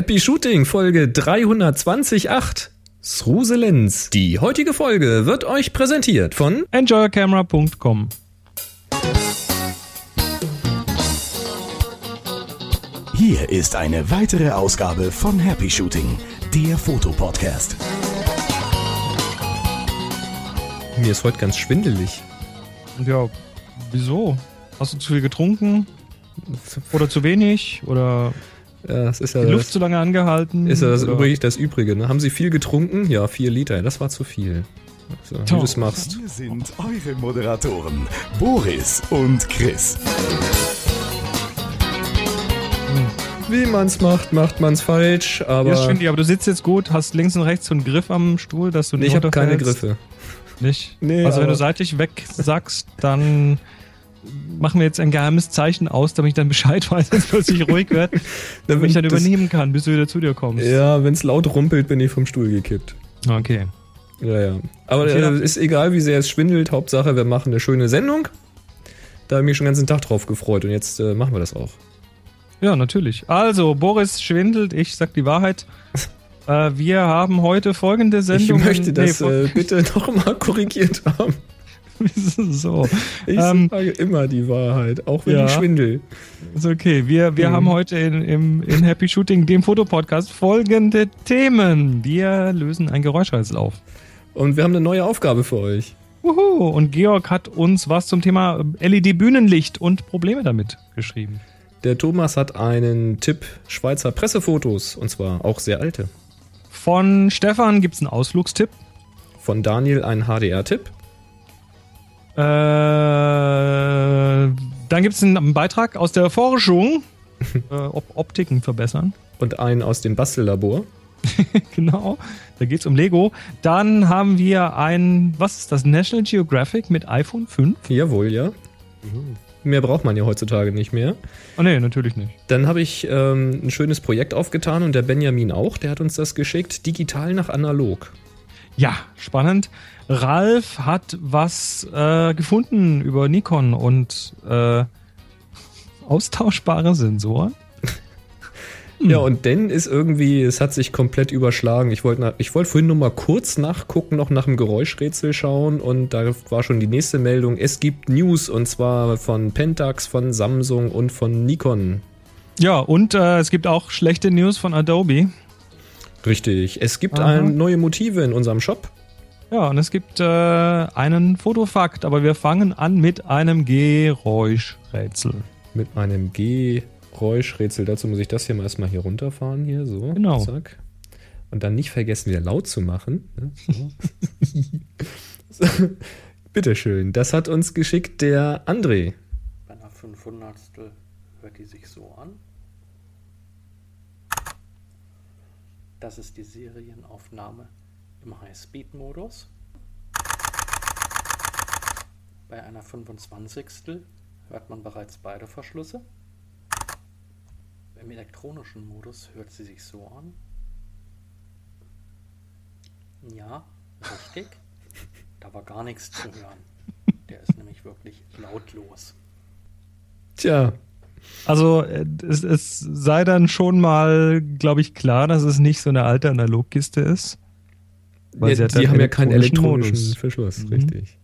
Happy Shooting Folge 320.8. Sruselenz. Die heutige Folge wird euch präsentiert von enjoycamera.com. Hier ist eine weitere Ausgabe von Happy Shooting, der Fotopodcast. Mir ist heute ganz schwindelig. Ja, wieso? Hast du zu viel getrunken? Oder zu wenig? Oder Ja, das ist ja die Luft das, zu lange angehalten? ist ja das, übrig, das Übrige. Ne? Haben Sie viel getrunken? Ja, vier Liter. Das war zu viel. So, wie Doch. du es machst. Hier sind eure Moderatoren, Boris und Chris. Wie man's macht, macht man's falsch. Aber Ja, schwindelig, aber du sitzt jetzt gut, hast links und rechts so einen Griff am Stuhl, dass du nee, nicht ich habe keine. Griffe. Nicht? Nee, also wenn du seitlich weg sagst, dann machen wir jetzt ein geheimes Zeichen aus, damit ich dann Bescheid weiß, dass es plötzlich ruhig wird, damit ich dann Das- übernehmen kann, bis du wieder zu dir kommst. Ja, wenn's laut rumpelt, bin ich vom Stuhl gekippt. Okay. Ja, ja. Aber äh, ist egal, wie sehr es schwindelt. Hauptsache, wir machen eine schöne Sendung. Da habe ich mich schon den ganzen Tag drauf gefreut und jetzt äh, machen wir das auch. Ja, natürlich. Also, Boris schwindelt, ich sag die Wahrheit. äh, wir haben heute folgende Sendung. ich möchte das äh, bitte nochmal korrigiert haben. so. Ich Ähm, sage immer die Wahrheit, auch wenn ja. ich schwindel. Ist okay. Wir, wir Mhm. haben heute in, im, in Happy Shooting, dem Fotopodcast, folgende Themen. Wir lösen ein Geräuschrätsel auf. Und wir haben eine neue Aufgabe für euch. Uhu. Und Georg hat uns was zum Thema LED-Bühnenlicht und Probleme damit geschrieben. Der Thomas hat einen Tipp Schweizer Pressefotos und zwar auch sehr alte. Von Stefan gibt es einen Ausflugstipp. Von Daniel ein HDR-Tipp. Äh, dann gibt es einen Beitrag aus der Forschung. äh, ob Optiken verbessern. Und einen aus dem Bastellabor. Genau. Da geht es um Lego. Dann haben wir ein, was ist das? National Geographic mit iPhone 5? Jawohl, ja. Mehr braucht man ja heutzutage nicht mehr. Oh nee, natürlich nicht. Dann habe ich ähm, ein schönes Projekt aufgetan und der Benjamin auch, der hat uns das geschickt. Digital nach analog. Ja, spannend. Ralf hat was äh, gefunden über Nikon und äh, austauschbare Sensoren. Ja, und dann ist irgendwie, es hat sich komplett überschlagen. Ich wollte ich wollte vorhin nur mal kurz nachgucken, noch nach dem Geräuschrätsel schauen und da war schon die nächste Meldung. Es gibt News und zwar von Pentax, von Samsung und von Nikon. Ja, und äh, es gibt auch schlechte News von Adobe. Richtig. Es gibt ein, neue Motive in unserem Shop. Ja, und es gibt äh, einen Fotofakt, aber wir fangen an mit einem Geräuschrätsel. Mit einem Geräuschrätsel. Dazu muss ich das hier mal erstmal hier runterfahren. Hier, so. Genau. Zack. Und dann nicht vergessen, wieder laut zu machen. ne? So. so. Bitteschön. Das hat uns geschickt der André. Bei einer 500 hört die sich so an. Das ist die Serienaufnahme im High-Speed-Modus. Bei einer 25 hört man bereits beide Verschlüsse. Im elektronischen Modus hört sie sich so an. Ja, richtig. Da war gar nichts zu hören. Der ist nämlich wirklich lautlos. Tja, Also es, es sei dann schon mal, glaube ich, klar, dass es nicht so eine alte Analogkiste ist. Weil ja, die halt haben ja keinen elektronischen Modus. Verschluss, Mhm. richtig.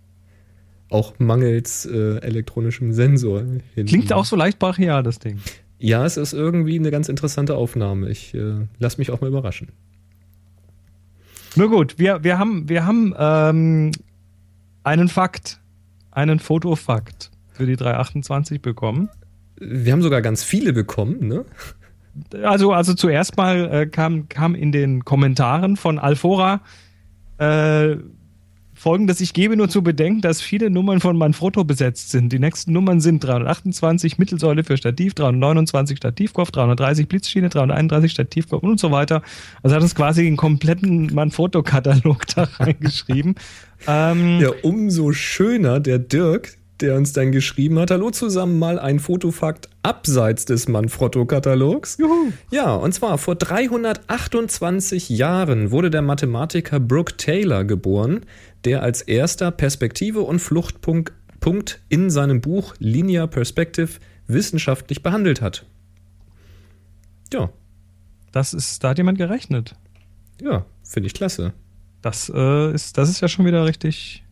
Auch mangels äh, elektronischem Sensor. hinten. Klingt auch so leicht brachial, das Ding. Ja, es ist irgendwie eine ganz interessante Aufnahme. Ich äh, lass mich auch mal überraschen. Nur gut, wir, wir haben, wir haben ähm, einen Fakt, einen Fotofakt für die 328 bekommen. Wir haben sogar ganz viele bekommen, ne? Also, also zuerst mal äh, kam, kam in den Kommentaren von Alfora äh, folgendes: Ich gebe nur zu bedenken, dass viele Nummern von Manfrotto besetzt sind. Die nächsten Nummern sind 328 Mittelsäule für Stativ, 329 Stativkopf, 330 Blitzschiene, 331 Stativkopf und so weiter. Also hat es quasi einen kompletten Manfrotto-Katalog da reingeschrieben. ähm, Ja, umso schöner der Dirk, der uns dann geschrieben hat, hallo zusammen, mal ein Fotofakt abseits des Manfrotto-Katalogs. Ja, und zwar vor 328 Jahren wurde der Mathematiker Brooke Taylor geboren, der als erster Perspektive und Fluchtpunkt Punkt in seinem Buch Linear Perspective wissenschaftlich behandelt hat. Ja, das ist, da hat jemand gerechnet. Ja, finde ich klasse. Das, äh, ist, das ist ja schon wieder richtig,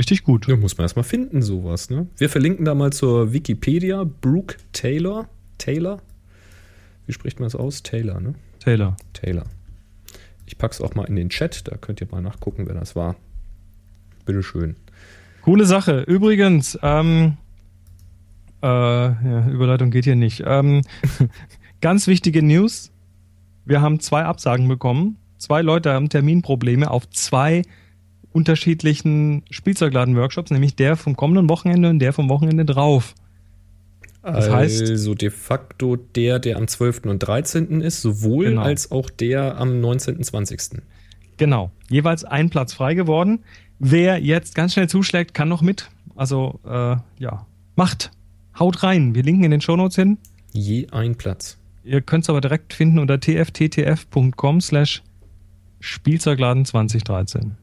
richtig gut. Ja, muss man erstmal finden, sowas, ne? Wir verlinken da mal zur Wikipedia. Brooke Taylor. Taylor? Wie spricht man das aus? Taylor, ne? Taylor. Taylor. Ich pack's auch mal in den Chat, da könnt ihr mal nachgucken, wer das war. Bitteschön. Coole Sache. Übrigens, ähm, äh, ja, Überleitung geht hier nicht. Ähm, ganz wichtige News. Wir haben zwei Absagen bekommen. Zwei Leute haben Terminprobleme auf zwei unterschiedlichen Spielzeugladen-Workshops, nämlich der vom kommenden Wochenende und der vom Wochenende drauf. Das also heißt, de facto der, der am 12. und 13. ist, sowohl genau. als auch der am 19. und 20. Genau. Jeweils ein Platz frei geworden. Wer jetzt ganz schnell zuschlägt, kann noch mit. Also, äh, ja, macht. Haut rein. Wir linken in den Shownotes hin. Je ein Platz. Ihr könnt es aber direkt finden unter tfttf.com slash Spielzeugladen 2013.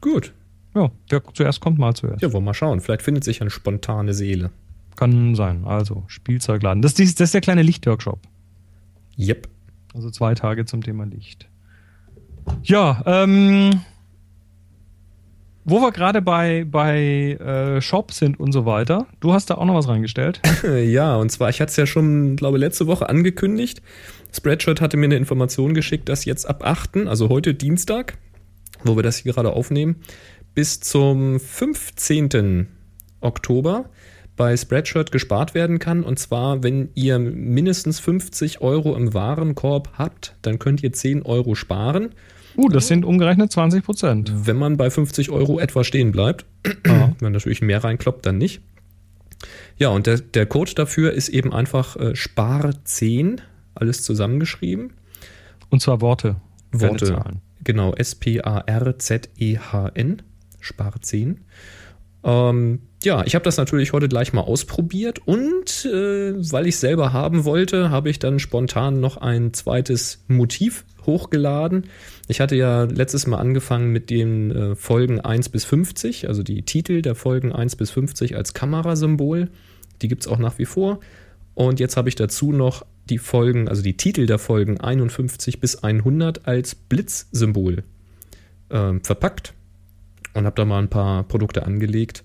Gut. Ja, der zuerst kommt mal zuerst. Ja, wollen wir mal schauen. Vielleicht findet sich eine spontane Seele. Kann sein. Also, Spielzeugladen. Das, ist, das ist der kleine Lichtworkshop. Yep. Also zwei Tage zum Thema Licht. Ja, ähm, wo wir gerade bei, bei äh, Shop sind und so weiter, du hast da auch noch was reingestellt. ja, und zwar, ich hatte es ja schon, glaube letzte Woche angekündigt. Spreadshirt hatte mir eine Information geschickt, dass jetzt ab 8., also heute Dienstag, wo wir das hier gerade aufnehmen, bis zum 15. Oktober bei Spreadshirt gespart werden kann. Und zwar, wenn ihr mindestens 50 Euro im Warenkorb habt, dann könnt ihr 10 Euro sparen. Uh, das sind umgerechnet 20 Prozent. Wenn man bei 50 Euro etwa stehen bleibt, ja. wenn natürlich mehr reinkloppt, dann nicht. Ja, und der, der Code dafür ist eben einfach äh, Spar10, alles zusammengeschrieben. Und zwar Worte. Worte. Genau, S-P-A-R-Z-E-H-N, Spar10. Ähm, ja, ich habe das natürlich heute gleich mal ausprobiert und äh, weil ich selber haben wollte, habe ich dann spontan noch ein zweites Motiv hochgeladen. Ich hatte ja letztes Mal angefangen mit den äh, Folgen 1 bis 50, also die Titel der Folgen 1 bis 50 als Kamerasymbol. Die gibt es auch nach wie vor. Und jetzt habe ich dazu noch die Folgen, also die Titel der Folgen 51 bis 100 als Blitzsymbol äh, verpackt und habe da mal ein paar Produkte angelegt.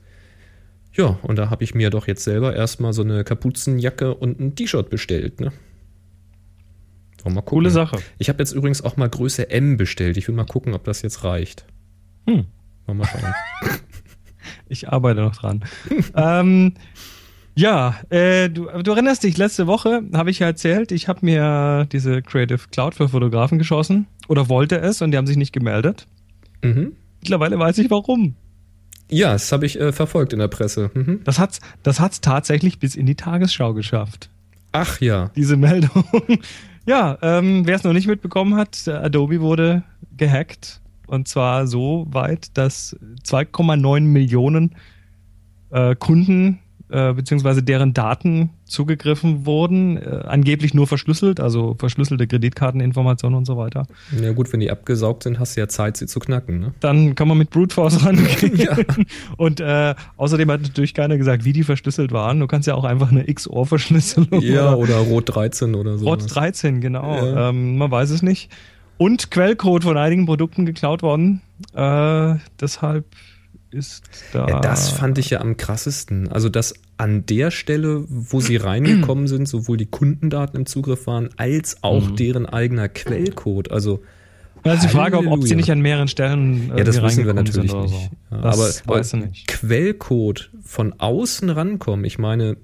Ja, und da habe ich mir doch jetzt selber erstmal so eine Kapuzenjacke und ein T-Shirt bestellt. Ne? Mal Coole Sache. Ich habe jetzt übrigens auch mal Größe M bestellt. Ich will mal gucken, ob das jetzt reicht. Hm. Mal, schauen. ich arbeite noch dran. ähm, ja, äh, du, du, erinnerst dich, letzte Woche habe ich ja erzählt, ich habe mir diese Creative Cloud für Fotografen geschossen oder wollte es und die haben sich nicht gemeldet. Mhm. Mittlerweile weiß ich warum. Ja, das habe ich äh, verfolgt in der Presse. Mhm. Das hat es das hat's tatsächlich bis in die Tagesschau geschafft. Ach ja. Diese Meldung. ja, ähm, wer es noch nicht mitbekommen hat, Adobe wurde gehackt. Und zwar so weit, dass 2,9 Millionen äh, Kunden äh, beziehungsweise deren Daten zugegriffen wurden, äh, angeblich nur verschlüsselt, also verschlüsselte Kreditkarteninformationen und so weiter. Ja gut, wenn die abgesaugt sind, hast du ja Zeit, sie zu knacken. Ne? Dann kann man mit Brute Force rangehen. ja. Und äh, außerdem hat natürlich keiner gesagt, wie die verschlüsselt waren. Du kannst ja auch einfach eine XOR-Verschlüsselung. Ja, oder, oder Rot 13 oder so. Rot 13, genau. Ja. Ähm, man weiß es nicht. Und Quellcode von einigen Produkten geklaut worden. Äh, deshalb ist da. Ja, das fand ich ja am krassesten. Also, dass an der Stelle, wo sie reingekommen sind, sowohl die Kundendaten im Zugriff waren, als auch mhm. deren eigener Quellcode. Also, also die Frage, ob, ob, sie nicht an mehreren Stellen. Äh, ja, das wissen wir natürlich nicht. So. Ja, aber, aber nicht. Quellcode von außen rankommen, ich meine,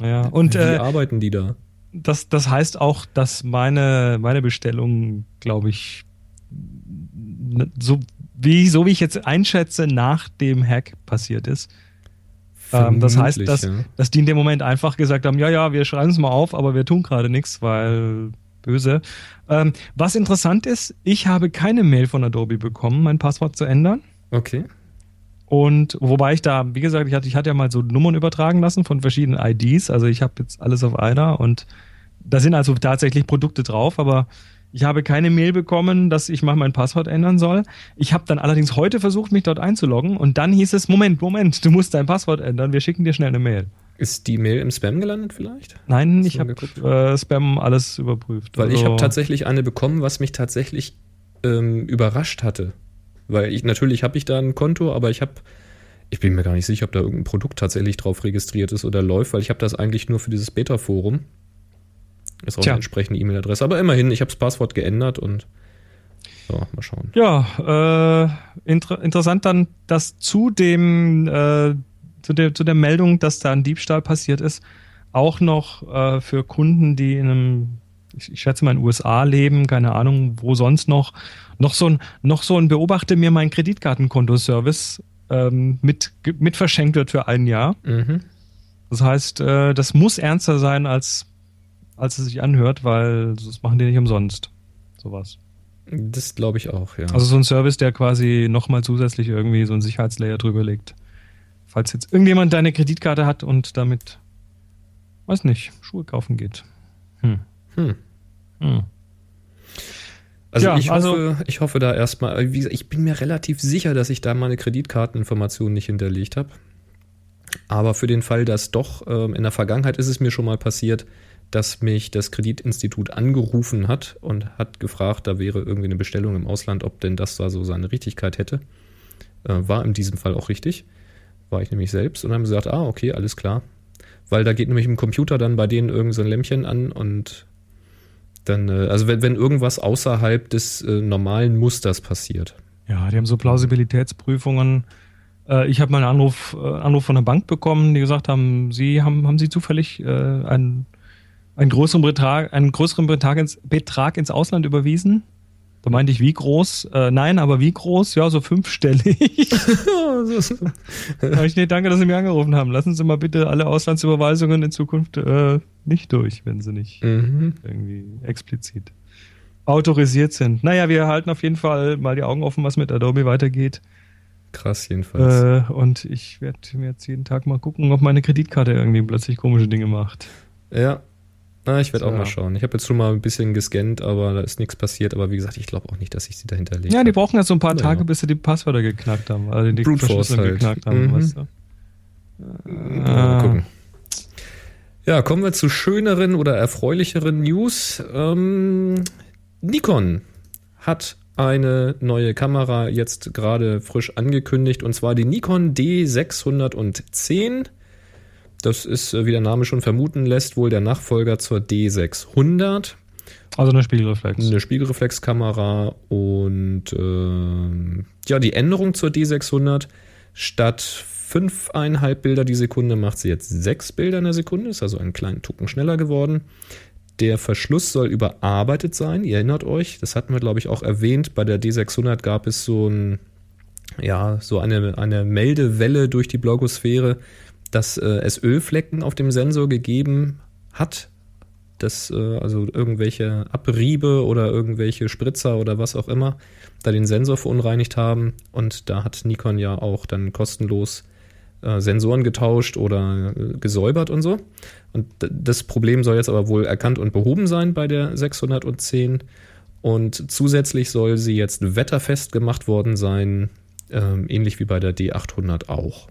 ja. Und, wie äh, arbeiten die da? Das, das heißt auch, dass meine, meine Bestellung, glaube ich, so wie, so wie ich jetzt einschätze, nach dem Hack passiert ist. Ähm, das heißt, dass, ja. dass die in dem Moment einfach gesagt haben, ja, ja, wir schreiben es mal auf, aber wir tun gerade nichts, weil böse. Ähm, was interessant ist, ich habe keine Mail von Adobe bekommen, mein Passwort zu ändern. Okay. Und wobei ich da, wie gesagt, ich hatte, ich hatte ja mal so Nummern übertragen lassen von verschiedenen IDs. Also ich habe jetzt alles auf einer und da sind also tatsächlich Produkte drauf, aber ich habe keine Mail bekommen, dass ich mal mein Passwort ändern soll. Ich habe dann allerdings heute versucht, mich dort einzuloggen und dann hieß es, Moment, Moment, du musst dein Passwort ändern, wir schicken dir schnell eine Mail. Ist die Mail im Spam gelandet vielleicht? Nein, Hast ich habe äh, Spam alles überprüft. Weil ich Also- habe tatsächlich eine bekommen, was mich tatsächlich ähm, überrascht hatte. Weil ich natürlich habe ich da ein Konto, aber ich habe, ich bin mir gar nicht sicher, ob da irgendein Produkt tatsächlich drauf registriert ist oder läuft, weil ich habe das eigentlich nur für dieses Beta-Forum. Ist auch Tja. eine entsprechende E-Mail-Adresse. Aber immerhin, ich habe das Passwort geändert und so, mal schauen. Ja, äh, inter interessant dann, dass zu dem, äh, zu der, zu der Meldung, dass da ein Diebstahl passiert ist, auch noch äh, für Kunden, die in einem, ich, ich schätze mal in den USA leben, keine Ahnung, wo sonst noch, noch so ein, noch so ein Beobachte mir mein Kreditkartenkonto-Service ähm, mit, mit verschenkt wird für ein Jahr. Mhm. Das heißt, äh, das muss ernster sein, als, als es sich anhört, weil das machen die nicht umsonst. Sowas. Das glaube ich auch, ja. Also so ein Service, der quasi nochmal zusätzlich irgendwie so ein Sicherheitslayer drüber legt. Falls jetzt irgendjemand deine Kreditkarte hat und damit, weiß nicht, Schuhe kaufen geht. Hm. Hm. Hm. Also, Ja, ich, also- hoffe, ich hoffe da erstmal, wie gesagt, ich bin mir relativ sicher, dass ich da meine Kreditkarteninformationen nicht hinterlegt habe. Aber für den Fall, dass doch, ähm, in der Vergangenheit ist es mir schon mal passiert, dass mich das Kreditinstitut angerufen hat und hat gefragt, da wäre irgendwie eine Bestellung im Ausland, ob denn das da so seine Richtigkeit hätte. Äh, war in diesem Fall auch richtig. War ich nämlich selbst und haben gesagt, ah, okay, alles klar. Weil da geht nämlich im Computer dann bei denen irgend so Lämpchen an und dann, äh, also wenn, wenn irgendwas außerhalb des äh, normalen Musters passiert. Ja, die haben so Plausibilitätsprüfungen. Äh, ich habe mal einen Anruf, äh, Anruf von der Bank bekommen, die gesagt haben, Sie haben, haben Sie zufällig äh, einen, größeren Betrag, einen größeren Betrag ins, Betrag ins Ausland überwiesen? Da meinte ich, wie groß? Äh, nein, aber wie groß? Ja, so fünfstellig. Da ich, nee, danke, dass Sie mir angerufen haben. Lassen Sie mal bitte alle Auslandsüberweisungen in Zukunft äh, nicht durch, wenn sie nicht mhm. irgendwie explizit autorisiert sind. Naja, wir halten auf jeden Fall mal die Augen offen, was mit Adobe weitergeht. Krass jedenfalls. Äh, und ich werde mir jetzt jeden Tag mal gucken, ob meine Kreditkarte irgendwie plötzlich komische Dinge macht. ja. Ah, ich werde auch Ja. mal schauen. Ich habe jetzt schon mal ein bisschen gescannt, aber da ist nichts passiert. Aber wie gesagt, ich glaube auch nicht, dass ich sie dahinter lege. Ja, die brauchen jetzt so ein paar. Tage, bis sie die Passwörter geknackt haben, also die Brute Force halt. geknackt haben, Mhm. weißt du? Mal gucken. Ja, kommen wir zu schöneren oder erfreulicheren News. Ähm, Nikon hat eine neue Kamera jetzt gerade frisch angekündigt und zwar die Nikon D610. Das ist, äh, wie der Name schon vermuten lässt, wohl der Nachfolger zur D600. Also eine Spiegelreflex. Eine Spiegelreflexkamera und ähm, ja, die Änderung zur D600 statt fünfeinhalb Bilder die Sekunde macht sie jetzt sechs Bilder in der Sekunde, ist also einen kleinen Tucken schneller geworden. Der Verschluss soll überarbeitet sein, ihr erinnert euch, das hatten wir glaube ich auch erwähnt, bei der D600 gab es so ein ja, so eine, eine Meldewelle durch die Blogosphäre, dass äh, es Ölflecken auf dem Sensor gegeben hat, dass äh, also irgendwelche Abriebe oder irgendwelche Spritzer oder was auch immer da den Sensor verunreinigt haben. Und da hat Nikon ja auch dann kostenlos äh, Sensoren getauscht oder äh, gesäubert und so. Und das Problem soll jetzt aber wohl erkannt und behoben sein bei der 610. Und zusätzlich soll sie jetzt wetterfest gemacht worden sein, ähm, ähnlich wie bei der D800 auch.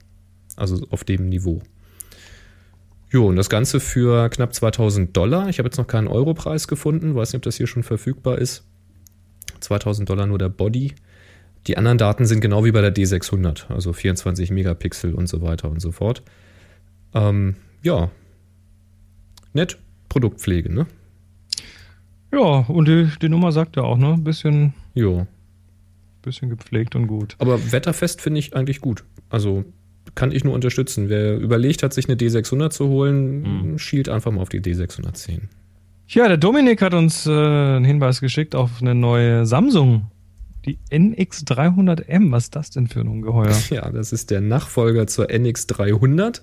Also auf dem Niveau. Jo, und das Ganze für knapp 2000 Dollar. Ich habe jetzt noch keinen Europreis gefunden, weiß nicht, ob das hier schon verfügbar ist. 2000 Dollar nur der Body. Die anderen Daten sind genau wie bei der D600, also 24 Megapixel und so weiter und so fort. Ähm, ja, nett. Produktpflege, ne? Ja, und die, die Nummer sagt ja auch, ne? Ein bisschen, Jo. bisschen gepflegt und gut. Aber wetterfest finde ich eigentlich gut. Also kann ich nur unterstützen. Wer überlegt hat, sich eine D600 zu holen, schielt einfach mal auf die D610. Ja, der Dominik hat uns äh, einen Hinweis geschickt auf eine neue Samsung. Die NX300M. Was ist das denn für ein Ungeheuer? Ja, das ist der Nachfolger zur NX300.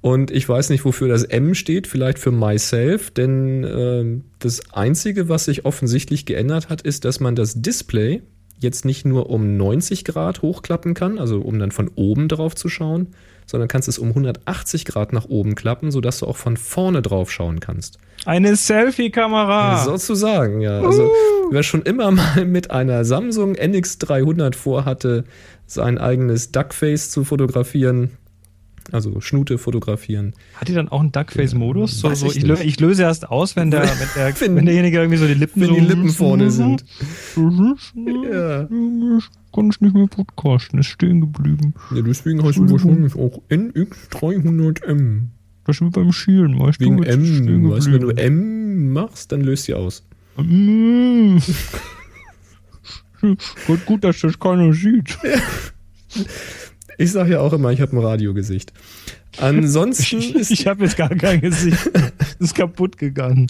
Und ich weiß nicht, wofür das M steht, vielleicht für myself, denn ähm, das Einzige, was sich offensichtlich geändert hat, ist, dass man das Display jetzt nicht nur um 90 Grad hochklappen kann, also um dann von oben drauf zu schauen, sondern kannst es um 180 Grad nach oben klappen, sodass du auch von vorne drauf schauen kannst. Eine Selfie-Kamera. Sozusagen, ja. Also, wer schon immer mal mit einer Samsung NX300 vorhatte, sein eigenes Duckface zu fotografieren, Also Schnute fotografieren. Hat die dann auch einen Duckface-Modus? So, so, ich ich, lö ich löse erst aus, wenn der, wenn, der, Wenn- wenn derjenige irgendwie so die Lippen Wenn so die Lippen vorne sind. Ja. Kann ich nicht mehr podcasten, ist stehen geblieben. Ja, deswegen heißt du wahrscheinlich auch NX300M. Das ist wie beim Schielen, weißt Wegen du? stehen M. Weißt du, wenn du. M machst, dann löst sie aus. Mm. Gut, gut, dass das keiner sieht. Ich sag ja auch immer, ich habe ein Radiogesicht. Ansonsten Ich, ist ich habe jetzt gar kein Gesicht. Ist kaputt gegangen.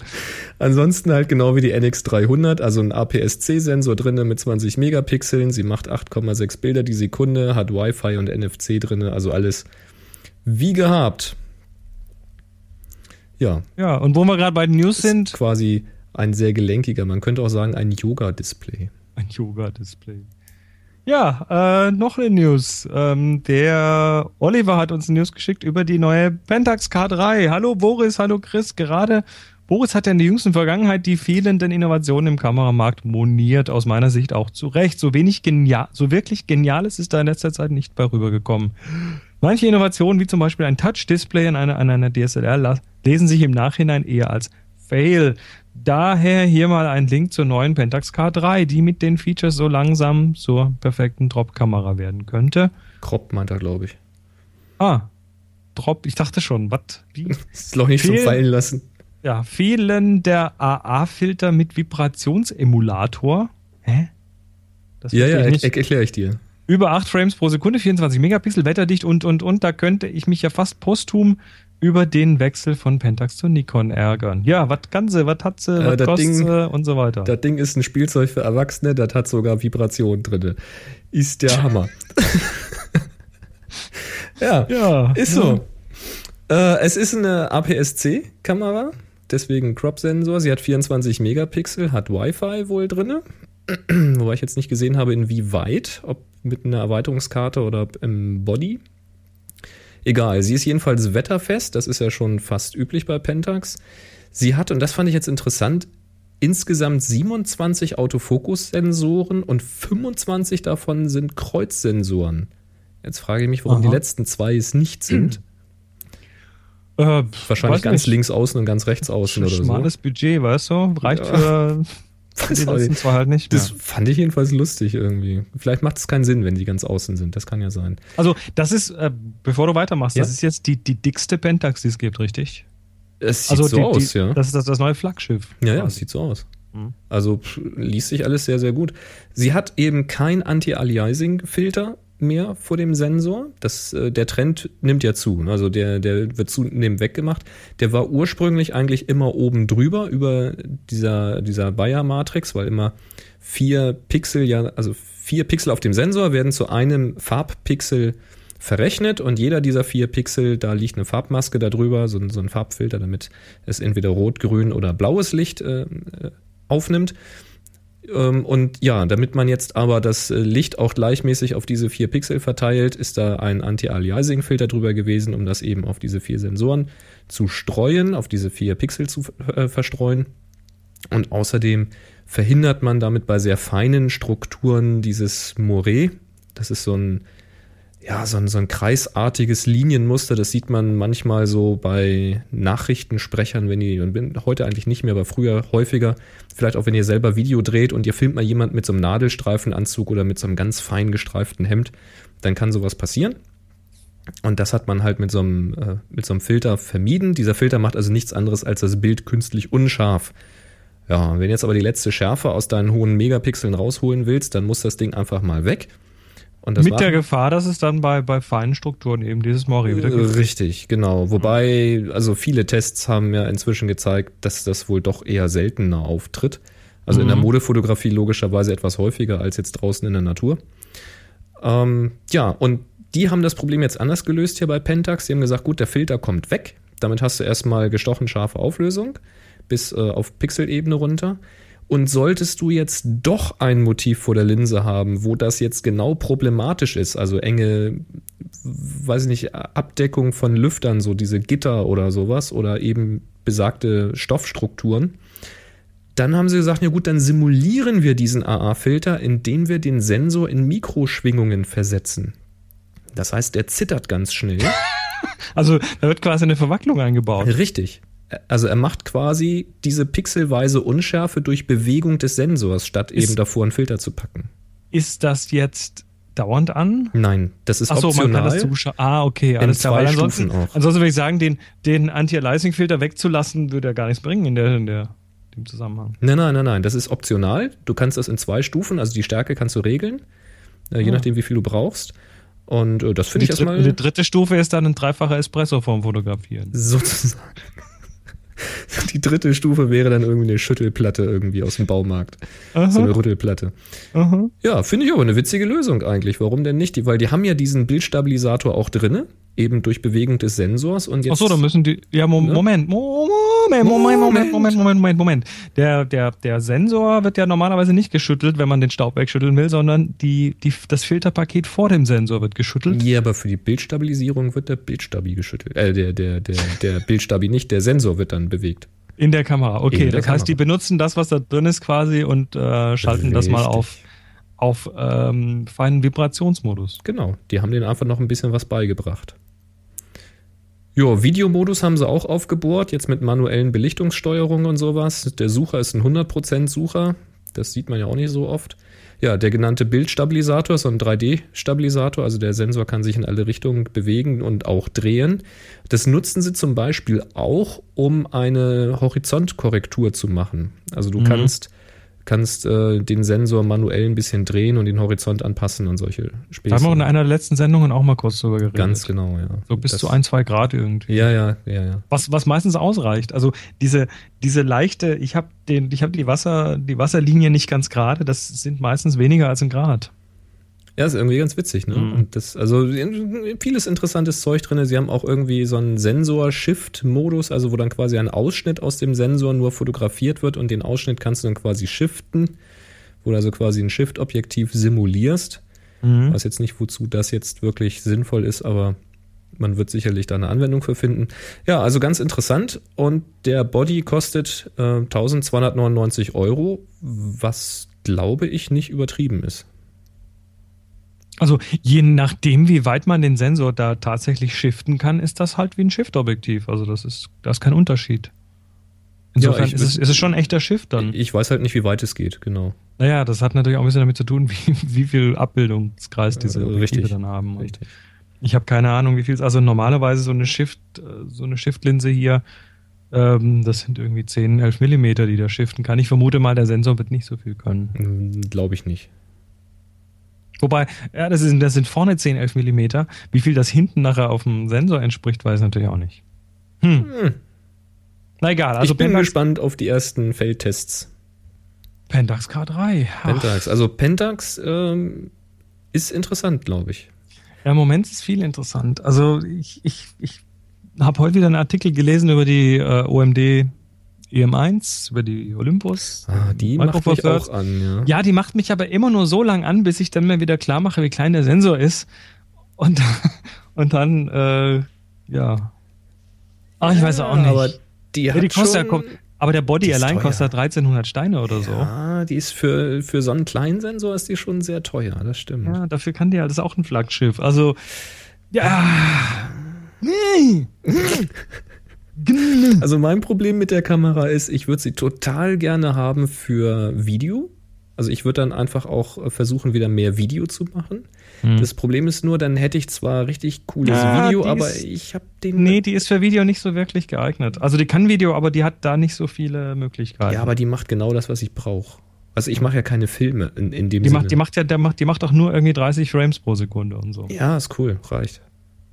Ansonsten halt genau wie die NX300, also ein APS-C-Sensor drinne mit 20 Megapixeln. Sie macht 8,6 Bilder die Sekunde, hat Wi-Fi und NFC drinne, also alles wie gehabt. Ja, Ja, und wo wir gerade bei den News ist sind, quasi ein sehr gelenkiger, man könnte auch sagen ein Yoga-Display. ein Yoga-Display. Ja, äh, noch eine News. Ähm, der Oliver hat uns eine News geschickt über die neue Pentax K3. Hallo Boris, hallo Chris. Gerade Boris hat ja in der jüngsten Vergangenheit die fehlenden Innovationen im Kameramarkt moniert, aus meiner Sicht auch zu Recht. So wenig genial, so wirklich Geniales ist da in letzter Zeit nicht bei rübergekommen. Manche Innovationen, wie zum Beispiel ein Touch-Display an einer, an einer DSLR, lesen sich im Nachhinein eher als Fail. Daher hier mal ein Link zur neuen Pentax K3, die mit den Features so langsam zur perfekten Drop-Kamera werden könnte. Crop meint er, glaube ich. Ah, Drop, ich dachte schon, was? Das ist noch nicht Fehl- Fallen lassen. Ja, fehlen der AA-Filter mit Vibrationsemulator. Hä? Das Ja, ja, ich er, erkläre ich dir. Über 8 Frames pro Sekunde, 24 Megapixel, wetterdicht und, und, und. Da könnte ich mich ja fast posthum über den Wechsel von Pentax zu Nikon ärgern. Ja, was kann sie, was hat sie, Äh, was das kostet Ding- sie und so weiter. Das Ding ist ein Spielzeug für Erwachsene, das hat sogar Vibration drinne. Ist der Hammer. ja, ja, ist so. Äh, es ist eine APS-C-Kamera, deswegen Crop-Sensor. Sie hat 24 Megapixel, hat Wi-Fi wohl drinne. Wobei ich jetzt nicht gesehen habe, inwieweit, ob mit einer Erweiterungskarte oder im Body. Egal, sie ist jedenfalls wetterfest, das ist ja schon fast üblich bei Pentax. Sie hat, und das fand ich jetzt interessant, insgesamt 27 Autofokus-Sensoren und 25 davon sind Kreuzsensoren. Jetzt frage ich mich, warum Aha. die letzten zwei es nicht sind. Äh, Wahrscheinlich ganz nicht. links außen und ganz rechts außen oder so. Schmales Budget, weißt du? Reicht Ja. für die letzten zwei halt nicht mehr. Das fand ich jedenfalls lustig irgendwie. Vielleicht macht es keinen Sinn, wenn die ganz außen sind. Das kann ja sein. Also, das ist, äh, bevor du weitermachst, Ja. das ist jetzt die, die dickste Pentax, die es gibt, richtig? Es sieht also so die, aus, die, ja. Das ist das, das neue Flaggschiff. Ja, ja, es sieht so aus. Mhm. Also pff, liest sich alles sehr, sehr gut. Sie hat eben kein Anti-Aliasing-Filter mehr vor dem Sensor. Das, äh, der Trend nimmt ja zu. Also der, der wird zunehmend weggemacht. Der war ursprünglich eigentlich immer oben drüber, über dieser, dieser Bayer-Matrix, weil immer vier Pixel, ja, also vier Pixel auf dem Sensor werden zu einem Farbpixel verrechnet und jeder dieser vier Pixel, da liegt eine Farbmaske darüber, so, ein- so ein Farbfilter, damit es entweder rot, grün oder blaues Licht äh, äh, aufnimmt. Ähm, und ja, damit man jetzt aber das äh, Licht auch gleichmäßig auf diese vier Pixel verteilt, ist da ein Anti-Aliasing-Filter drüber gewesen, um das eben auf diese vier Sensoren zu streuen, auf diese vier Pixel zu äh, verstreuen. Und außerdem verhindert man damit bei sehr feinen Strukturen dieses Moiré. Das ist so ein, ja, so ein, so ein kreisartiges Linienmuster. Das sieht man manchmal so bei Nachrichtensprechern, wenn die, und bin heute eigentlich nicht mehr, aber früher häufiger. Vielleicht auch, wenn ihr selber Video dreht und ihr filmt mal jemand mit so einem Nadelstreifenanzug oder mit so einem ganz fein gestreiften Hemd, dann kann sowas passieren. Und das hat man halt mit so einem, äh, mit so einem Filter vermieden. Dieser Filter macht also nichts anderes, als das Bild künstlich unscharf ja, wenn jetzt aber die letzte Schärfe aus deinen hohen Megapixeln rausholen willst, dann muss das Ding einfach mal weg. Mit der Gefahr, dass es dann bei, bei feinen Strukturen eben dieses Moiré wieder äh, gibt. Richtig, genau. Wobei, also viele Tests haben ja inzwischen gezeigt, dass das wohl doch eher seltener auftritt. Also in der Mhm. Modefotografie logischerweise etwas häufiger als jetzt draußen in der Natur. Ähm, ja, und die haben das Problem jetzt anders gelöst hier bei Pentax. Die haben gesagt, gut, der Filter kommt weg. Damit hast du erstmal gestochen scharfe Auflösung bis äh, auf Pixelebene runter. Und solltest du jetzt doch ein Motiv vor der Linse haben, wo das jetzt genau problematisch ist, also enge, weiß ich nicht, Abdeckung von Lüftern, so diese Gitter oder sowas, oder eben besagte Stoffstrukturen, dann haben sie gesagt, ja gut, dann simulieren wir diesen AA-Filter, indem wir den Sensor in Mikroschwingungen versetzen. Das heißt, der zittert ganz schnell. Also da wird quasi eine Verwacklung eingebaut. Richtig. Also er macht quasi diese pixelweise Unschärfe durch Bewegung des Sensors, statt Ist- eben davor einen Filter zu packen. Ist das jetzt dauernd an? Nein, das ist Achso, man kann das optional. zuschauen. Ah, okay, alles klar. zwei Weil ansonsten, Stufen auch. ansonsten würde ich sagen, den, den Anti-Aliasing-Filter wegzulassen, würde ja gar nichts bringen in, der, in der, dem Zusammenhang. Nein, nein, nein, nein, das ist optional. Du kannst das in zwei Stufen, also die Stärke kannst du regeln, äh, je Ah. nachdem, wie viel du brauchst. Und äh, das finde Die, ich dritte, erstmal die dritte Stufe ist dann ein dreifacher Espresso vorm Fotografieren. sozusagen. Die dritte Stufe wäre dann irgendwie eine Schüttelplatte irgendwie aus dem Baumarkt. So eine Aha, Rüttelplatte. aha. Ja, finde ich aber eine witzige Lösung eigentlich. Warum denn nicht? Die, weil die haben ja diesen Bildstabilisator auch drinne, eben durch Bewegung des Sensors. Und jetzt, Achso, dann müssen die. Ja, Ne? Moment, Mo- Moment, Moment, Moment, Moment, Moment, Moment, Moment. Der, der, der Sensor wird ja normalerweise nicht geschüttelt, wenn man den Staub wegschütteln will, sondern die, die, das Filterpaket vor dem Sensor wird geschüttelt. Ja, aber für die Bildstabilisierung wird der Bildstabi geschüttelt. Äh, der, der, der, der Bildstabi nicht, der Sensor wird dann bewegt. In der Kamera. Okay, der das heißt, die Kamera. benutzen das, was da drin ist quasi und äh, schalten das mal Richtig. auf, auf ähm, feinen Vibrationsmodus. Genau, die haben denen einfach noch ein bisschen was beigebracht. Jo, Videomodus haben sie auch aufgebohrt, jetzt mit manuellen Belichtungssteuerungen und sowas. Der Sucher ist ein 100% Sucher, das sieht man ja auch nicht so oft. Ja, der genannte Bildstabilisator ist so ein 3D-Stabilisator, also der Sensor kann sich in alle Richtungen bewegen und auch drehen. Das nutzen sie zum Beispiel auch, um eine Horizontkorrektur zu machen. Also du Mhm. kannst, kannst äh, den Sensor manuell ein bisschen drehen und den Horizont anpassen und solche Späße. Da haben wir in einer der letzten Sendungen auch mal kurz drüber geredet. Ganz genau, ja. So bis Das- zu ein, zwei Grad irgendwie. Ja, ja, ja, ja. Was, was meistens ausreicht. Also diese, diese leichte, ich habe den, ich habe die Wasser, die Wasserlinie nicht ganz gerade, das sind meistens weniger als ein Grad. Ja, ist irgendwie ganz witzig, ne? Mhm. Und das, also vieles interessantes Zeug drin. Sie haben auch irgendwie so einen Sensor-Shift-Modus, also wo dann quasi ein Ausschnitt aus dem Sensor nur fotografiert wird und den Ausschnitt kannst du dann quasi shiften, wo du also quasi ein Shift-Objektiv simulierst. Mhm. Weiß jetzt nicht, wozu das jetzt wirklich sinnvoll ist, aber man wird sicherlich da eine Anwendung für finden. Ja, also ganz interessant. Und der Body kostet äh, 1299 Euro, was glaube ich nicht übertrieben ist. Also je nachdem, wie weit man den Sensor da tatsächlich shiften kann, ist das halt wie ein Shift-Objektiv. Also das ist, da ist kein Unterschied. Insofern ich ist, es, ist es schon ein echter Shift dann. Ich weiß halt nicht, wie weit es geht, genau. Naja, das hat natürlich auch ein bisschen damit zu tun, wie, wie viel Abbildungskreis diese Äh, Objektive richtig, dann haben. Und Richtig. Ich habe keine Ahnung, wie viel es, also normalerweise so eine Shift, so eine Shift-Linse hier, ähm, das sind irgendwie 10, 11 Millimeter, die da shiften kann. Ich vermute mal, der Sensor wird nicht so viel können. Glaube ich nicht. Wobei, ja, das, ist, das sind vorne 10, 11 Millimeter. Wie viel das hinten nachher auf dem Sensor entspricht, weiß ich natürlich auch nicht. Hm. Hm. Na egal, also ich bin Pentax, gespannt auf die ersten Feldtests. Pentax K3. Ach, Pentax. Also Pentax ähm, ist interessant, glaube ich. Ja, im Moment ist viel interessant. Also ich, ich, ich habe heute wieder einen Artikel gelesen über die äh, OMD EM1, über die Olympus. Ah, die Micro macht mich auch an, ja. Ja, die macht mich aber immer nur so lang an, bis ich dann mir wieder klar mache, wie klein der Sensor ist. Und, und dann, äh, ja. Ach, ich weiß auch nicht. Aber die ja, hat die kostet ja, schon, aber der Body allein teuer. kostet 1300 Steine oder so. Ja. Ja, die ist für, für so einen kleinen Sensor ist die schon sehr teuer, das stimmt. dafür kann die halt, das ist auch ein Flaggschiff. Also, ja. Nee. Also mein Problem mit der Kamera ist, ich würde sie total gerne haben für Video. Also ich würde dann einfach auch äh, versuchen, wieder mehr Video zu machen. Hm. Das Problem ist nur, dann hätte ich zwar richtig cooles Ja, Video, aber ist- ich habe den. Nee, die ist für Video nicht so wirklich geeignet. Also die kann Video, aber die hat da nicht so viele Möglichkeiten. ja, aber die macht genau das, was ich brauche. Also ich mache ja keine Filme in, in dem die Sinne. macht, die macht ja, der macht, die macht auch nur irgendwie 30 Frames pro Sekunde und so. ja, ist cool, reicht.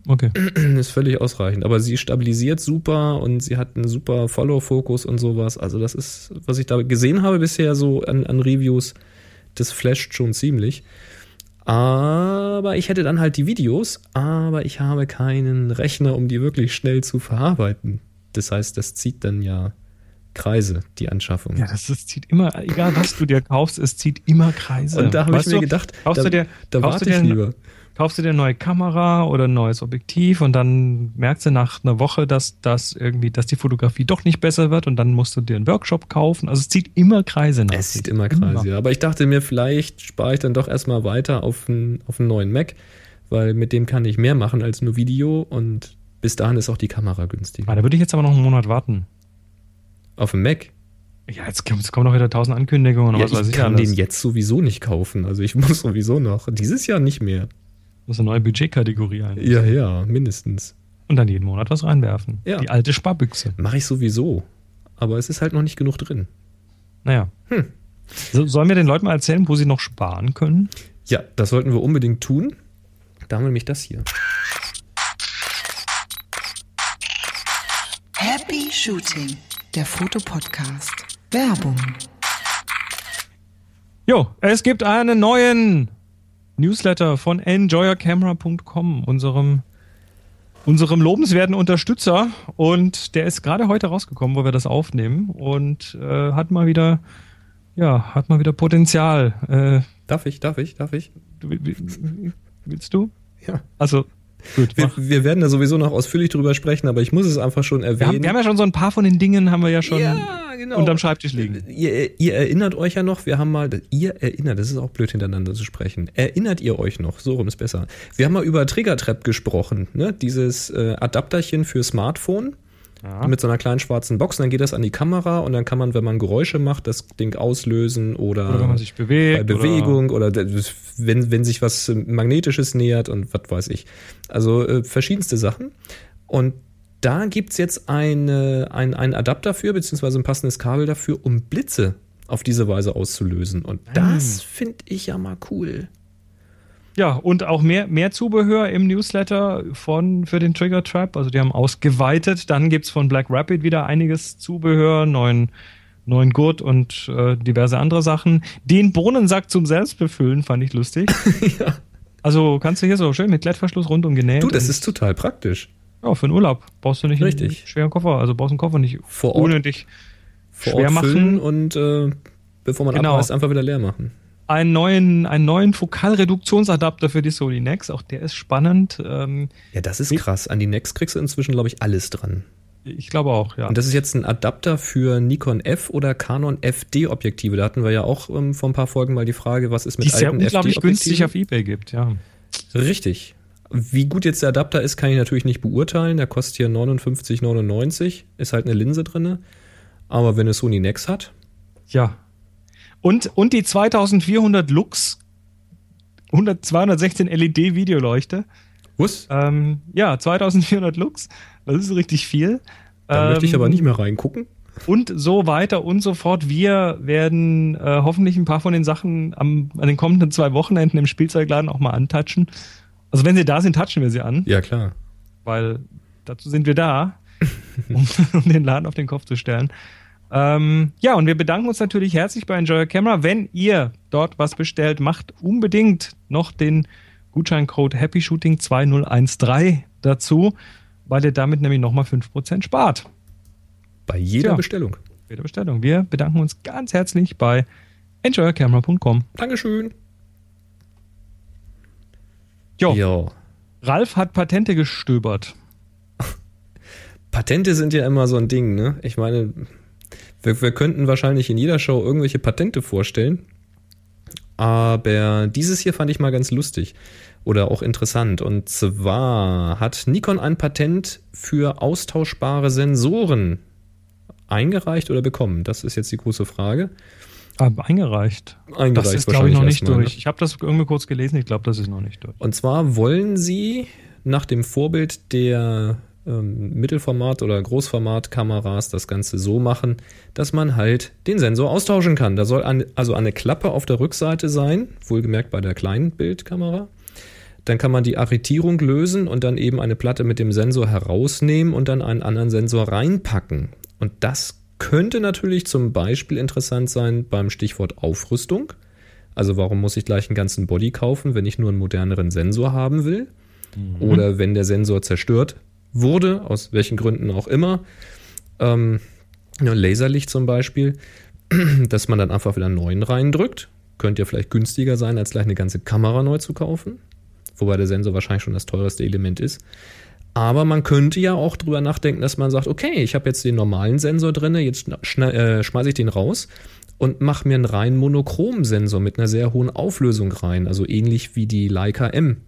Okay. Ist völlig ausreichend. Aber sie stabilisiert super und sie hat einen super Follow-Fokus und sowas. Also das ist, was ich da gesehen habe bisher so an, an Reviews, das flasht schon ziemlich. Aber ich hätte dann halt die Videos, aber ich habe keinen Rechner, um die wirklich schnell zu verarbeiten. Das heißt, das zieht dann ja Kreise, die Anschaffung. Ja, das, das zieht immer, egal was du dir kaufst, es zieht immer Kreise. und da habe ich mir du, gedacht, da, du dir, da warte ich lieber. Kaufst du dir eine neue Kamera oder ein neues Objektiv und dann merkst du nach einer Woche, dass das irgendwie, dass die Fotografie doch nicht besser wird und dann musst du dir einen Workshop kaufen. Also es zieht immer Kreise nach. Es sieht immer Kreise, ja. Aber ich dachte mir, vielleicht spare ich dann doch erstmal weiter auf einen, auf einen neuen Mac, weil mit dem kann ich mehr machen als nur Video und Bis dahin ist auch die Kamera günstiger. Ah, da würde ich jetzt aber noch einen Monat warten. Auf dem Mac? Ja, jetzt, jetzt kommen noch wieder tausend Ankündigungen Ja, was weiß ich ich kann alles. den jetzt sowieso nicht kaufen. Also ich muss sowieso noch. Dieses Jahr nicht mehr. Muss eine neue Budgetkategorie ein. Ja, ja, mindestens. Und dann jeden Monat was reinwerfen. Ja. Die alte Sparbüchse. Mache ich sowieso. Aber es ist halt noch nicht genug drin. Naja. Hm. So, sollen wir den Leuten mal erzählen, wo sie noch sparen können? Ja, das sollten wir unbedingt tun. Da haben wir nämlich das hier. Happy Shooting, der Fotopodcast. Werbung. Jo, es gibt einen neuen Newsletter von enjoyercamera.com, unserem, unserem lobenswerten Unterstützer. Und der ist gerade heute rausgekommen, wo wir das aufnehmen. Und äh, hat mal wieder, ja, hat mal wieder Potenzial. Äh, Darf ich, darf ich, darf ich? du, willst du? Ja. Also, gut. Wir, wir werden da sowieso noch ausführlich drüber sprechen, aber ich muss es einfach schon Wir erwähnen. haben, wir haben ja schon so ein paar von den Dingen, haben wir ja schon genau. unterm Schreibtisch liegen. Ihr, ihr erinnert euch ja noch, wir haben mal, ihr erinnert, das ist auch blöd hintereinander zu sprechen. Erinnert ihr euch noch? So rum ist besser. Wir haben mal über Trigger-Trap gesprochen, ne? Dieses äh, Adapterchen für Smartphone Ja. mit so einer kleinen schwarzen Box. Und dann geht das an die Kamera und dann kann man, wenn man Geräusche macht, das Ding auslösen oder, Oder wenn man sich bewegt. bei Bewegung oder, das- wenn, wenn sich was Magnetisches nähert und was weiß ich. Also äh, verschiedenste Sachen. Und da gibt's jetzt eine, ein, einen Adapter für, beziehungsweise ein passendes Kabel dafür, um Blitze auf diese Weise auszulösen. Und das finde ich ja mal cool. Ja, und auch mehr, mehr Zubehör im Newsletter von, für den Trigger Trap. Also die haben ausgeweitet. Dann gibt's von Black Rapid wieder einiges Zubehör, neuen, neuen Gurt und äh, diverse andere Sachen. Den Bohnensack zum Selbstbefüllen fand ich lustig. ja. Also kannst du hier so schön mit Klettverschluss rundum genäht. Du, das ist total praktisch. Ja, für den Urlaub. Brauchst du nicht Richtig. einen schweren Koffer. Also brauchst einen Koffer nicht Vor Ort, unnötig vor schwer Ort machen. und äh, bevor man Genau. abreißt, einfach wieder leer machen. Einen neuen, einen neuen Fokalreduktionsadapter für die Sony Nex. Auch der ist spannend. Ähm, Ja, das ist krass. An die Nex kriegst du inzwischen, glaube ich, alles dran. ich glaube auch, ja. Und das ist jetzt ein Adapter für Nikon F oder Canon FD Objektive. Da hatten wir ja auch ähm, vor ein paar Folgen mal die Frage, was ist mit die alten unglaublich günstig auf Ebay gibt, ja. Richtig. Wie gut jetzt der Adapter ist, kann ich natürlich nicht beurteilen. Der kostet hier 59,99. Ist halt eine Linse drinne. Aber wenn es Sony Nex hat, Ja. Und, und die 2400 Lux 100, 216 LED Videoleuchte. was? Ähm, ja, 2400 Lux. Das ist richtig viel. Da möchte ich Ähm, aber nicht mehr reingucken. Und so weiter und so fort. Wir werden äh, hoffentlich ein paar von den Sachen am, an den kommenden zwei Wochenenden im Spielzeugladen auch mal antatschen. Also wenn sie da sind, touchen wir sie an, Ja, klar. weil dazu sind wir da, um, um den Laden auf den Kopf zu stellen. Ähm, ja, und wir bedanken uns natürlich herzlich bei Enjoy Your Camera. Wenn ihr dort was bestellt, macht unbedingt noch den Gutscheincode Happy Shooting 2013 dazu, weil ihr damit nämlich nochmal 5% spart. Bei jeder Tja. Bestellung. Bei der Bestellung. Wir bedanken uns ganz herzlich bei enjoycamera.com. Dankeschön. Jo, Ja. Ralf hat Patente gestöbert. Patente sind ja immer so ein Ding, ne? Ich meine, wir, wir könnten wahrscheinlich in jeder Show irgendwelche Patente vorstellen. Aber dieses hier fand ich mal ganz lustig oder auch interessant. Und zwar hat Nikon ein Patent für austauschbare Sensoren eingereicht oder bekommen? Das ist jetzt die große Frage. Ah, eingereicht. Eingereicht Das ist, glaube ich, noch nicht erstmal, ne? durch. Ich habe das irgendwie kurz gelesen. Ich glaube, das ist noch nicht durch. Und zwar wollen sie nach dem Vorbild der ähm, Mittelformat- oder Großformatkameras das Ganze so machen, dass man halt den Sensor austauschen kann. Da soll eine, also eine Klappe auf der Rückseite sein, wohlgemerkt bei der kleinen Bildkamera. Dann kann man die Arretierung lösen und dann eben eine Platte mit dem Sensor herausnehmen und dann einen anderen Sensor reinpacken. Und das könnte natürlich zum Beispiel interessant sein beim Stichwort Aufrüstung. Also warum muss ich gleich einen ganzen Body kaufen, wenn ich nur einen moderneren Sensor haben will? Oder wenn der Sensor zerstört wurde, aus welchen Gründen auch immer. Ähm, Laserlicht zum Beispiel, dass man dann einfach wieder einen neuen reindrückt. Könnte ja vielleicht günstiger sein, als gleich eine ganze Kamera neu zu kaufen. Wobei der Sensor wahrscheinlich schon das teuerste Element ist. Aber man könnte ja auch drüber nachdenken, dass man sagt, okay, ich habe jetzt den normalen Sensor drin, jetzt äh, schmeiße ich den raus und mache mir einen rein monochromen Sensor mit einer sehr hohen Auflösung rein, also ähnlich wie die Leica M,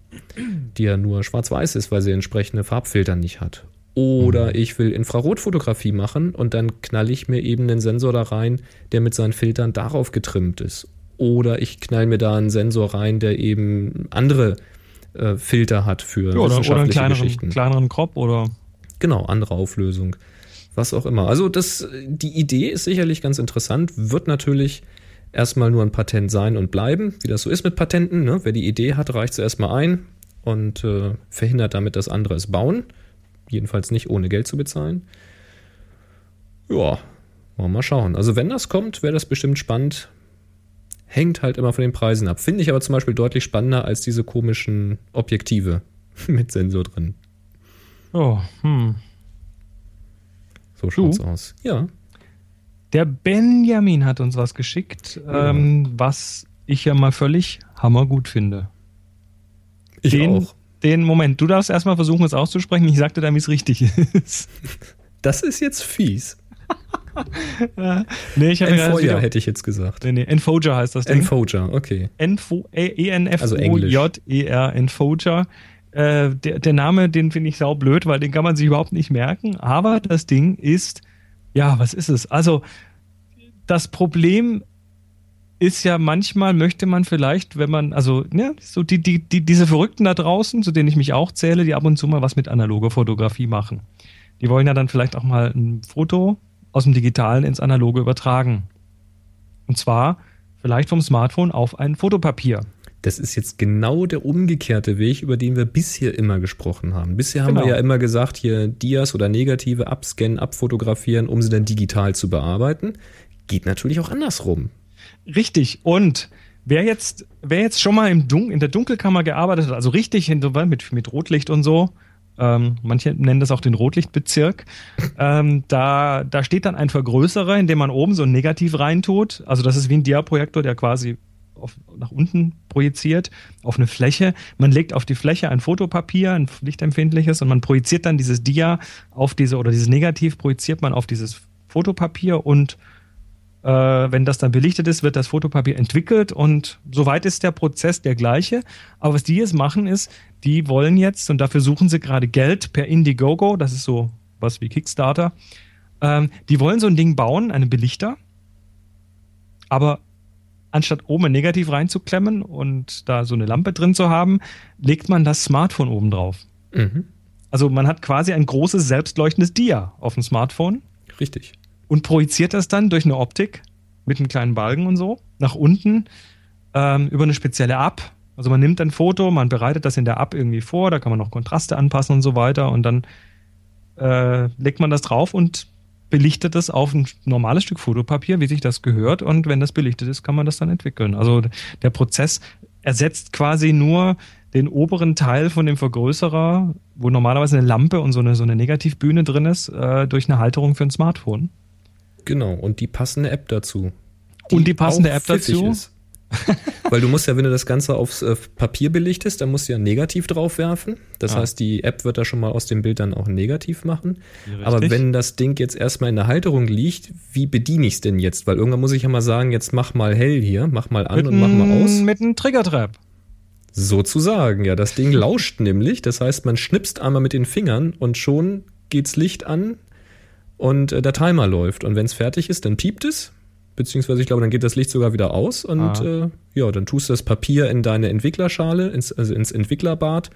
die ja nur schwarz-weiß ist, weil sie entsprechende Farbfilter nicht hat. Oder mhm. ich will Infrarotfotografie machen und dann knall ich mir eben einen Sensor da rein, der mit seinen Filtern darauf getrimmt ist. Oder ich knall mir da einen Sensor rein, der eben andere äh, Filter hat für ja, oder, oder einen kleineren, kleineren Crop oder genau andere Auflösung, was auch immer. Also das, die Idee ist sicherlich ganz interessant, wird natürlich erstmal nur ein Patent sein und bleiben, wie das so ist mit Patenten. Ne? Wer die Idee hat, reicht es erstmal ein und äh, verhindert damit, dass andere es bauen. Jedenfalls nicht ohne Geld zu bezahlen. Ja, wollen wir mal schauen. Also wenn das kommt, wäre das bestimmt spannend. Hängt halt immer von den Preisen ab. Finde ich aber zum Beispiel deutlich spannender als diese komischen Objektive mit Sensor drin. Oh, hm. So schaut's du? aus. Ja. Der Benjamin hat uns was geschickt, ja. ähm, was ich ja mal völlig hammergut finde. Ich den, auch den Moment. Du darfst erstmal versuchen, es auszusprechen. Ich sagte dann, wie es richtig ist. Das ist jetzt fies. ja. nee, ich Enfoja hätte ich jetzt gesagt. Nee, nee, Enfoja heißt das Ding. Enfoja, okay. E-N-F-O-J-E-R, Enfoja. Äh, der, der Name, den finde ich saublöd, weil den kann man sich überhaupt nicht merken. Aber das Ding ist, ja, was ist es? Also, das Problem ist ja manchmal möchte man vielleicht, wenn man, also, ne, so die, die, die, diese Verrückten da draußen, zu denen ich mich auch zähle, die ab und zu mal was mit analoger Fotografie machen. Die wollen ja dann vielleicht auch mal ein Foto aus dem Digitalen ins Analoge übertragen. Und zwar vielleicht vom Smartphone auf ein Fotopapier. Das ist jetzt genau der umgekehrte Weg, über den wir bisher immer gesprochen haben. Bisher haben genau. wir ja immer gesagt, hier Dias oder Negative abscannen, abfotografieren, um sie dann digital zu bearbeiten. Geht natürlich auch andersrum. Richtig. Und wer jetzt, wer jetzt schon mal im Dun in der Dunkelkammer gearbeitet hat, also richtig mit, mit Rotlicht und so, ähm, manche nennen das auch den Rotlichtbezirk, ähm, da, da steht dann ein Vergrößerer, in dem man oben so ein Negativ reintut. Also das ist wie ein Diaprojektor, der quasi auf, nach unten projiziert auf eine Fläche. Man legt auf die Fläche ein Fotopapier, ein lichtempfindliches, und man projiziert dann dieses Dia auf diese oder dieses Negativ projiziert man auf dieses Fotopapier und äh, wenn das dann belichtet ist, wird das Fotopapier entwickelt und soweit ist der Prozess der gleiche. Aber was die jetzt machen ist, die wollen jetzt, und dafür suchen sie gerade Geld per Indiegogo, das ist so was wie Kickstarter, ähm, die wollen so ein Ding bauen, einen Belichter, aber anstatt oben Negativ reinzuklemmen und da so eine Lampe drin zu haben, legt man das Smartphone oben drauf. Mhm. Also man hat quasi ein großes selbstleuchtendes Dia auf dem Smartphone. Richtig und projiziert das dann durch eine Optik mit einem kleinen Balken und so nach unten ähm, über eine spezielle App. Also man nimmt ein Foto, man bereitet das in der App irgendwie vor, da kann man noch Kontraste anpassen und so weiter und dann äh, legt man das drauf und belichtet das auf ein normales Stück Fotopapier, wie sich das gehört und wenn das belichtet ist, kann man das dann entwickeln. Also der Prozess ersetzt quasi nur den oberen Teil von dem Vergrößerer, wo normalerweise eine Lampe und so eine, so eine Negativbühne drin ist, äh, durch eine Halterung für ein Smartphone. Genau, und die passende App dazu. Die und die passende App dazu? Weil du musst ja, wenn du das Ganze aufs äh, Papier belichtest, dann musst du ja Negativ drauf werfen. Das ah. heißt, die App wird da schon mal aus dem Bild dann auch Negativ machen. Ja, Aber wenn das Ding jetzt erstmal in der Halterung liegt, wie bediene ich es denn jetzt? Weil irgendwann muss ich ja mal sagen, jetzt mach mal hell hier, mach mal an mit und mach mal aus. Mit einem Triggertrap. Sozusagen, ja. Das Ding lauscht nämlich. Das heißt, man schnipst einmal mit den Fingern und schon geht's Licht an, und äh, der Timer läuft. Und wenn es fertig ist, dann piept es. Beziehungsweise, ich glaube, dann geht das Licht sogar wieder aus und ah. äh, ja, dann tust du das Papier in deine Entwicklerschale, ins, also ins Entwicklerbad,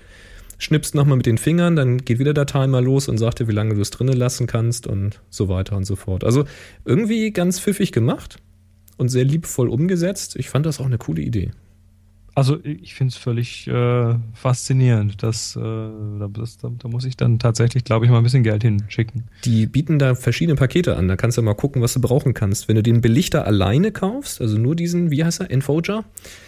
schnippst nochmal mit den Fingern, dann geht wieder der Timer los und sagt dir, wie lange du es drinnen lassen kannst und so weiter und so fort. Also irgendwie ganz pfiffig gemacht und sehr liebvoll umgesetzt. Ich fand das auch eine coole Idee. Also ich finde es völlig äh, faszinierend. Das, äh, das, da, da, muss ich dann tatsächlich, glaube ich, mal ein bisschen Geld hinschicken. Die bieten da verschiedene Pakete an. Da kannst du mal gucken, was du brauchen kannst. Wenn du den Belichter alleine kaufst, also nur diesen, wie heißt er, Enfoger?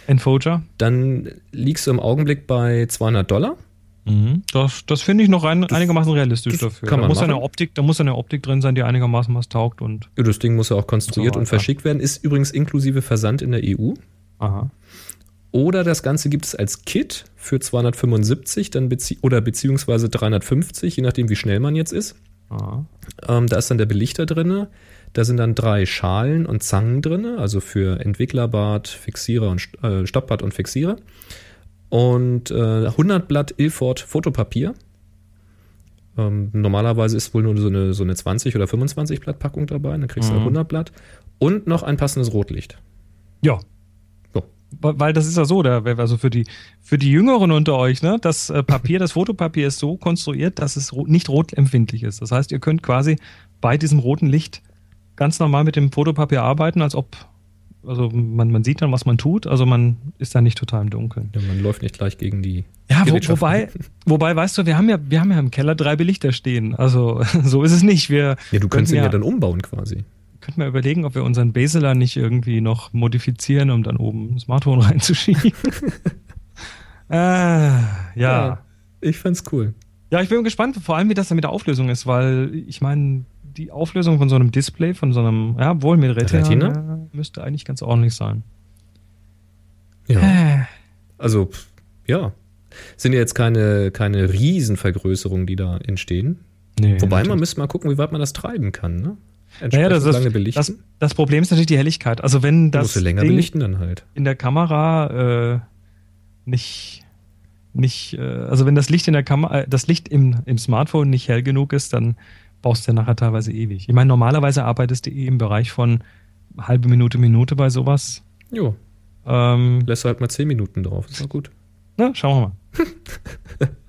Enfoger. Dann liegst du im Augenblick bei 200 Dollar. Mhm. Das, das finde ich noch ein, einigermaßen realistisch dafür. Kann da, muss eine Optik, da muss eine Optik drin sein, die einigermaßen was taugt. Und ja, das Ding muss ja auch konstruiert und, so und verschickt werden. Ist übrigens inklusive Versand in der EU. Aha. Oder das Ganze gibt es als Kit für 275 dann bezie oder beziehungsweise 350, je nachdem, wie schnell man jetzt ist. Ähm, da ist dann der Belichter drin. Da sind dann drei Schalen und Zangen drin, also für Entwicklerbad, Fixierer und äh, Stoppbad und Fixierer. Und äh, 100 Blatt Ilford Fotopapier. Ähm, normalerweise ist wohl nur so eine, so eine 20 oder 25 Blatt Packung dabei, dann kriegst du Mhm. 100 Blatt. Und noch ein passendes Rotlicht. Ja. Weil das ist ja so, da, also für die, für die Jüngeren unter euch, ne, das äh, Papier, das Fotopapier ist so konstruiert, dass es nicht rotempfindlich ist. Das heißt, ihr könnt quasi bei diesem roten Licht ganz normal mit dem Fotopapier arbeiten, als ob, also man, man sieht dann, was man tut, also man ist da nicht total im Dunkeln. Ja, man läuft nicht gleich gegen die. Ja, wo, wobei, wobei, weißt du, wir haben ja, wir haben ja im Keller drei Belichter stehen. Also so ist es nicht. Wir Ja, du könntest ihn ja dann umbauen quasi. Könnten wir überlegen, ob wir unseren Beseler nicht irgendwie noch modifizieren, um dann oben ein Smartphone reinzuschieben. äh, ja. ja. Ich fand's cool. ich bin gespannt, vor allem wie das dann mit der Auflösung ist, weil ich meine, die Auflösung von so einem Display, von so einem, ja, wohl mit Retina, Retina? äh, müsste eigentlich ganz ordentlich sein. Ja. Äh, Also, ja. Sind ja jetzt keine, keine Riesenvergrößerungen, die da entstehen. nee, Wobei man natürlich. müsste mal gucken, wie weit man das treiben kann, ne? Naja, das, lange ist, belichten. das, das Problem ist natürlich die Helligkeit. Also wenn das länger Ding belichten dann halt. in der Kamera äh, nicht, nicht, äh, also wenn das Licht in der Kamera, äh, das Licht im, im Smartphone nicht hell genug ist, dann brauchst du ja nachher teilweise ewig. Ich meine, normalerweise arbeitest du eh im Bereich von halbe Minute, Minute bei sowas. Jo, Ähm, lässt du halt mal 10 Minuten drauf. Ist doch gut. na, schauen wir mal.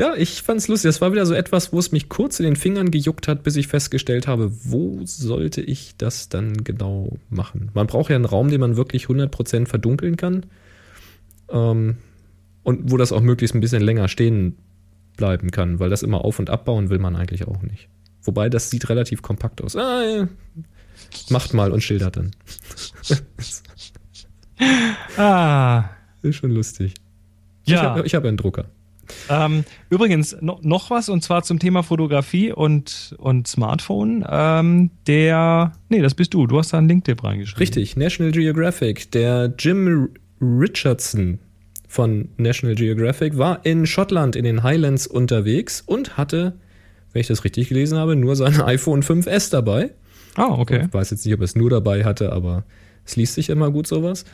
Ja, ich fand's lustig. Das war wieder so etwas, wo es mich kurz in den Fingern gejuckt hat, bis ich festgestellt habe, wo sollte ich das dann genau machen? Man braucht ja einen Raum, den man wirklich 100% verdunkeln kann. Ähm, und wo das auch möglichst ein bisschen länger stehen bleiben kann, weil das immer auf- und abbauen will man eigentlich auch nicht. Wobei, das sieht relativ kompakt aus. Ah, ja. Macht mal und schildert dann. Ah, Ist schon lustig. ja. Ich habe ich hab einen Drucker. Ähm, übrigens, no, noch was, und zwar zum Thema Fotografie und, und Smartphone. Ähm, der, nee, das bist du. Du hast da einen Link-Tipp reingeschrieben. Richtig, National Geographic. Der Jim Richardson von National Geographic war in Schottland in den Highlands unterwegs und hatte, wenn ich das richtig gelesen habe, nur sein iPhone 5S dabei. Ah, okay. Ich weiß jetzt nicht, ob er es nur dabei hatte, aber es liest sich immer gut sowas.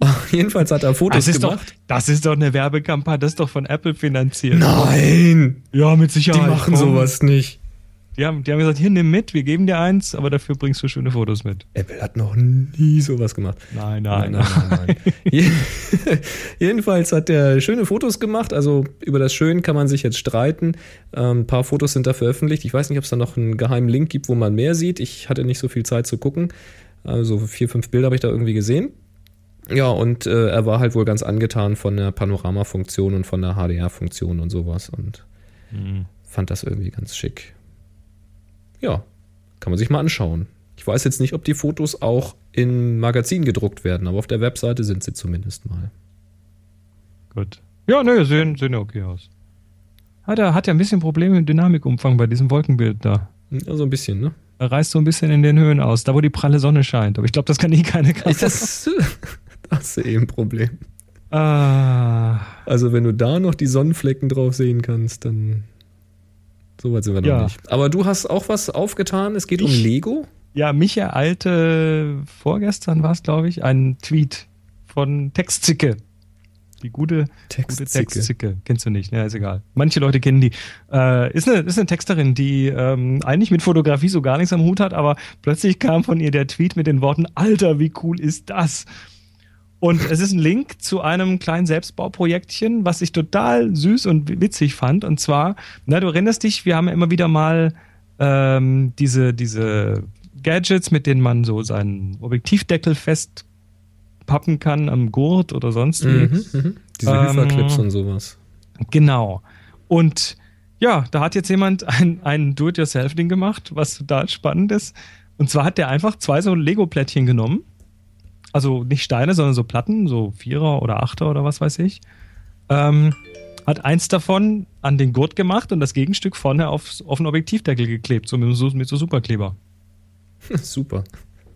Jedenfalls hat er Fotos Das ist, doch, gemacht. das ist doch eine Werbekampagne, das ist doch von Apple finanziert. Nein, Ja, mit die Sicherheit. machen Komm. sowas nicht. Die haben, die haben gesagt, hier, nimm mit, wir geben dir eins, aber dafür bringst du schöne Fotos mit. Apple hat noch nie sowas gemacht. Nein, Nein, nein, nein, nein. Je- Jedenfalls hat er schöne Fotos gemacht. Also über das Schön kann man sich jetzt streiten. Ähm, ein paar Fotos sind da veröffentlicht. Ich weiß nicht, ob es da noch einen geheimen Link gibt, wo man mehr sieht. Ich hatte nicht so viel Zeit zu gucken. Also vier, fünf Bilder habe ich da irgendwie gesehen. Ja, und äh, er war halt wohl ganz angetan von der Panoramafunktion und von der HDR-Funktion und sowas und Hm. fand das irgendwie ganz schick. Ja, kann man sich mal anschauen. Ich weiß jetzt nicht, ob die Fotos auch in Magazinen gedruckt werden, aber auf der Webseite sind sie zumindest mal. Gut. Ja, nö, sehen, sehen ja okay aus. Hat er hat ja ein bisschen Probleme im Dynamikumfang bei diesem Wolkenbild da. Ja, so ein bisschen, ne? Er reißt so ein bisschen in den Höhen aus, da wo die pralle Sonne scheint. Aber ich glaube, das kann eh keine Kamera. Das, das ist eh ein Problem. Ah, Also, wenn du da noch die Sonnenflecken drauf sehen kannst, dann. So weit sind wir Ja. noch nicht. Aber du hast auch was aufgetan. Es geht um Ich? Lego. ja, mich ereilte vorgestern war es, glaube ich, ein Tweet von Textzicke. Die gute, gute Textzicke. Textzicke. Kennst du nicht, ja, ist egal. Manche Leute kennen die. Äh, ist, eine, ist eine Texterin, die ähm, eigentlich mit Fotografie so gar nichts am Hut hat, aber plötzlich kam von ihr der Tweet mit den Worten, Alter, wie cool ist das? Und es ist ein Link zu einem kleinen Selbstbauprojektchen, was ich total süß und witzig fand. Und zwar, na, du erinnerst dich, wir haben ja immer wieder mal ähm, diese, diese Gadgets, mit denen man so seinen Objektivdeckel festpappen kann am Gurt oder sonst wie. Mhm, mhm. Diese Ähm, Hyperclips und sowas. Genau. Und ja, da hat jetzt jemand ein, ein Do-it-yourself-Ding gemacht, was total spannend ist. Und zwar hat der einfach zwei so Lego-Plättchen genommen. Also nicht Steine, sondern so Platten, so Vierer oder Achter oder was weiß ich. Ähm, hat eins davon an den Gurt gemacht und das Gegenstück vorne aufs, auf den Objektivdeckel geklebt, so mit, so mit so Superkleber. Super.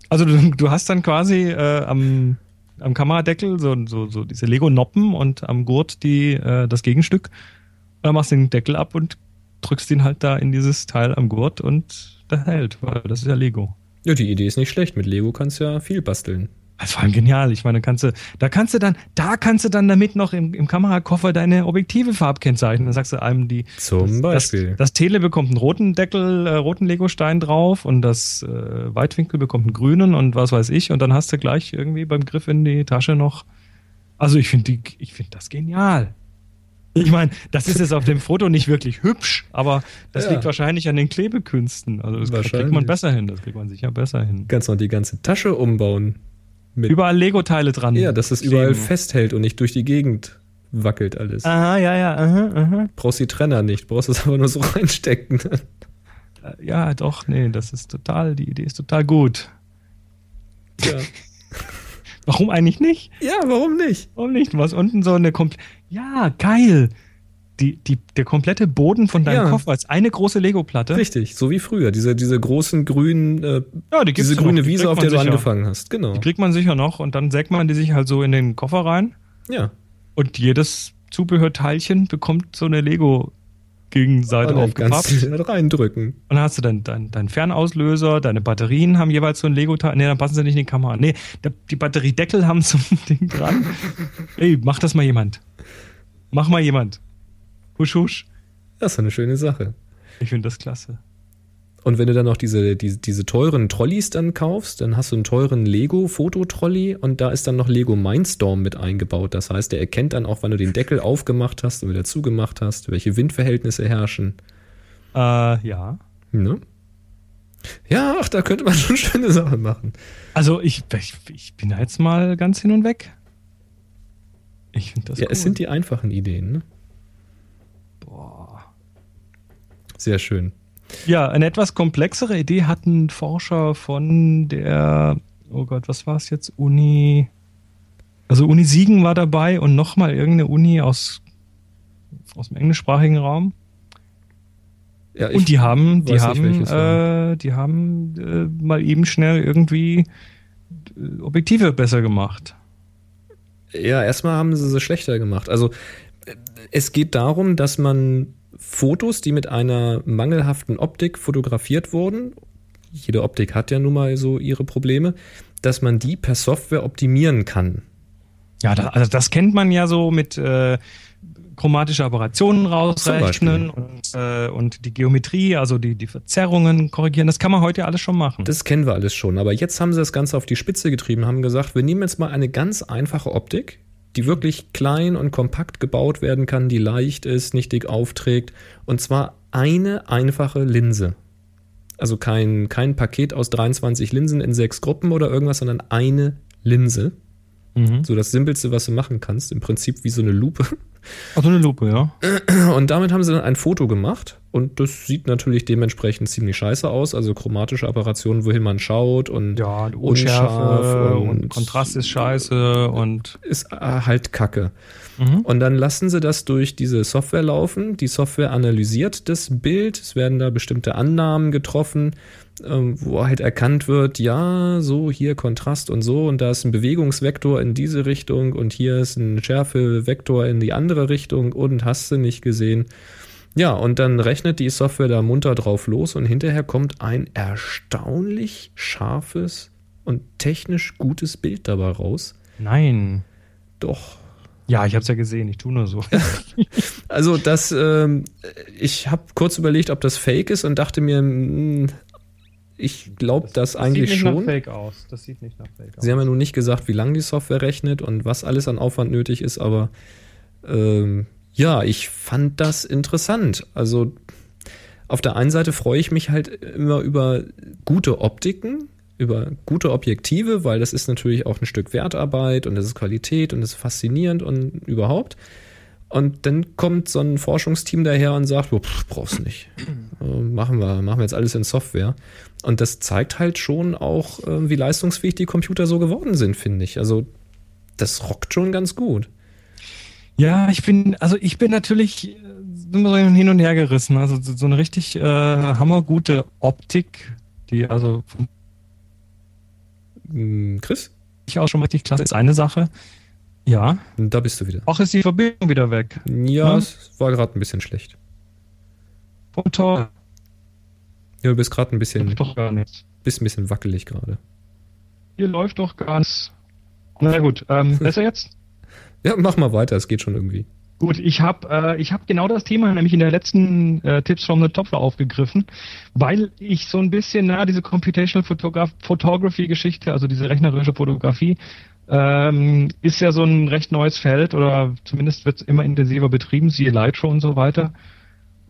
Also du, du hast dann quasi äh, am, am Kameradeckel so, so, so diese Lego-Noppen und am Gurt die, äh, das Gegenstück. Und dann machst du den Deckel ab und drückst ihn halt da in dieses Teil am Gurt und der hält, weil das ist ja Lego. Ja, die Idee ist nicht schlecht. Mit Lego kannst du ja viel basteln. Das war genial. Ich meine, kannst du, da kannst du dann, da kannst du dann damit noch im, im Kamerakoffer deine Objektive farbkennzeichnen. Dann sagst du einem die. Zum das, Beispiel. Das, das Tele bekommt einen roten Deckel, äh, roten Legostein drauf und das äh, Weitwinkel bekommt einen grünen und was weiß ich. Und dann hast du gleich irgendwie beim Griff in die Tasche noch. Also ich finde ich finde das genial. Ich meine, das ist jetzt auf dem Foto nicht wirklich hübsch, aber das Ja. liegt wahrscheinlich an den Klebekünsten. Also das kriegt man besser hin. Das kriegt man sicher besser hin. Kannst noch die ganze Tasche umbauen. Überall Lego-Teile dran. ja, dass es überall festhält und nicht durch die Gegend wackelt alles. Aha, ja, ja, aha, aha. Brauchst die Trenner nicht, brauchst es aber nur so reinstecken. Äh, Ja, doch, nee, das ist total, die Idee ist total gut. ja. Warum eigentlich nicht? ja, warum nicht? Warum nicht? Du hast unten so eine komplett. Ja, geil. Die, die, der komplette Boden von deinem Ja. Koffer ist eine große Lego-Platte. Richtig, so wie früher. Diese, diese großen grünen, äh, Ja, die diese grüne Die Wiese, auf der du sicher. angefangen hast. Genau. Die kriegt man sicher noch und dann sägt man die sich halt so in den Koffer rein Ja. und jedes Zubehörteilchen bekommt so eine Lego-Gegenseite Und dann kannst aufgepappt. du da reindrücken. Und dann hast du dann deinen dein Fernauslöser, deine Batterien haben jeweils so ein Lego-Teil. Nee, dann passen sie nicht in die Kamera. Nee, die Batteriedeckel haben so ein Ding dran. Ey, mach das mal jemand. Mach mal jemand. Husch, husch. Das ist eine schöne Sache. Ich finde das klasse. Und wenn du dann noch diese, diese, diese teuren Trolleys dann kaufst, dann hast du einen teuren Lego-Fototrolley und da ist dann noch Lego Mindstorm mit eingebaut. Das heißt, der erkennt dann auch, wann du den Deckel aufgemacht hast und wieder zugemacht hast, welche Windverhältnisse herrschen. Äh, ja. Ne? Ja, ach, da könnte man schon schöne Sachen machen. Also ich, ich, ich bin da jetzt mal ganz hin und weg. Ich finde das ja, cool. es sind die einfachen Ideen. Ne? Boah. Sehr schön. Ja, eine etwas komplexere Idee hatten Forscher von der, oh Gott, was war es jetzt? Uni, also Uni Siegen war dabei und nochmal irgendeine Uni aus, aus dem englischsprachigen Raum. Ja, ich Und die haben, die haben, äh, die haben äh, mal eben schnell irgendwie äh, Objektive besser gemacht. Ja, erstmal haben sie sie schlechter gemacht. Also es geht darum, dass man Fotos, die mit einer mangelhaften Optik fotografiert wurden, jede Optik hat ja nun mal so ihre Probleme, dass man die per Software optimieren kann. Ja, da, also das kennt man ja so mit äh, chromatische Operationen rausrechnen und, äh, und die Geometrie, also die, die Verzerrungen korrigieren. Das kann man heute ja alles schon machen. Das kennen wir alles schon. Aber jetzt haben sie das Ganze auf die Spitze getrieben, haben gesagt, wir nehmen jetzt mal eine ganz einfache Optik, die wirklich klein und kompakt gebaut werden kann, die leicht ist, nicht dick aufträgt. Und zwar eine einfache Linse. Also kein, kein Paket aus 23 Linsen in sechs Gruppen oder irgendwas, sondern eine Linse. Mhm. So das Simpelste, was du machen kannst. Im Prinzip wie so eine Lupe. Ach, so eine Lupe, ja. Und damit haben sie dann ein Foto gemacht. Und das sieht natürlich dementsprechend ziemlich scheiße aus. Also chromatische Operationen, wohin man schaut und Ja, und unscharf Unschärfe und, und- Kontrast ist scheiße und ist äh, halt Kacke. Mhm. Und dann lassen sie das durch diese Software laufen. Die Software analysiert das Bild. Es werden da bestimmte Annahmen getroffen, ähm, wo halt erkannt wird, ja, so hier Kontrast und so und da ist ein Bewegungsvektor in diese Richtung und hier ist ein Schärfevektor in die andere Richtung und hast du nicht gesehen. Ja, und dann rechnet die Software da munter drauf los und hinterher kommt ein erstaunlich scharfes und technisch gutes Bild dabei raus. nein. Doch, Ja, ich hab's ja gesehen, ich tu nur so. Also das, ähm, ich habe kurz überlegt, ob das Fake ist und dachte mir, mh, ich glaube das, eigentlich sieht nicht schon. nach Fake aus. Das sieht nicht nach Fake aus. Sie haben ja nun nicht gesagt, wie lange die Software rechnet und was alles an Aufwand nötig ist, aber ähm, ja, ich fand das interessant. Also auf der einen Seite freue ich mich halt immer über gute Optiken, über gute Objektive, weil das ist natürlich auch ein Stück Wertarbeit und das ist Qualität und das ist faszinierend und überhaupt. Und dann kommt so ein Forschungsteam daher und sagt, oh, pff, brauchst nicht. Äh, machen wir, machen wir jetzt alles in Software. Und das zeigt halt schon auch, äh, wie leistungsfähig die Computer so geworden sind, finde ich. Also das rockt schon ganz gut. Ja, ich bin, also ich bin natürlich äh, immer so hin und her gerissen. Also so eine richtig äh, hammergute Optik, die also Hm, Chris, sich aus schon richtig klasse ist, eine Sache. Ja. da bist du wieder. Auch ist die Verbindung wieder weg. Ja, Ja. es war gerade ein bisschen schlecht. Oh, toll. Ja, du bist gerade ein bisschen, Läuft doch gar nichts. bist ein bisschen wackelig gerade. Hier läuft doch gar nichts. Na gut, ähm, besser jetzt? Ja, mach mal weiter, es geht schon irgendwie. Gut, ich habe äh, hab genau das Thema nämlich in der letzten äh, Tipps from the Top aufgegriffen, weil ich so ein bisschen, na, diese Computational Photograph Photography Geschichte, also diese rechnerische Fotografie, ähm, ist ja so ein recht neues Feld oder zumindest wird es immer intensiver betrieben, siehe Lightshow und so weiter.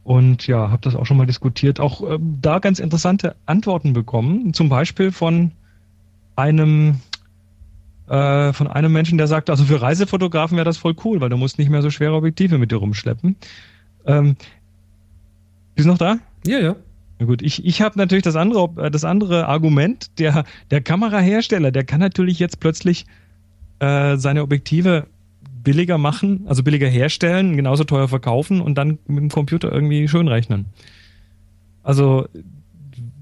Und ja, habe das auch schon mal diskutiert, auch ähm, da ganz interessante Antworten bekommen, zum Beispiel von einem äh, von einem Menschen, der sagt, also für Reisefotografen wäre das voll cool, weil du musst nicht mehr so schwere Objektive mit dir rumschleppen. Ähm, bist du noch da? Ja, ja. Na gut, ich, ich habe natürlich das andere, äh, das andere Argument, der, der Kamerahersteller, der kann natürlich jetzt plötzlich äh, seine Objektive billiger machen, also billiger herstellen, genauso teuer verkaufen und dann mit dem Computer irgendwie schön rechnen. Also,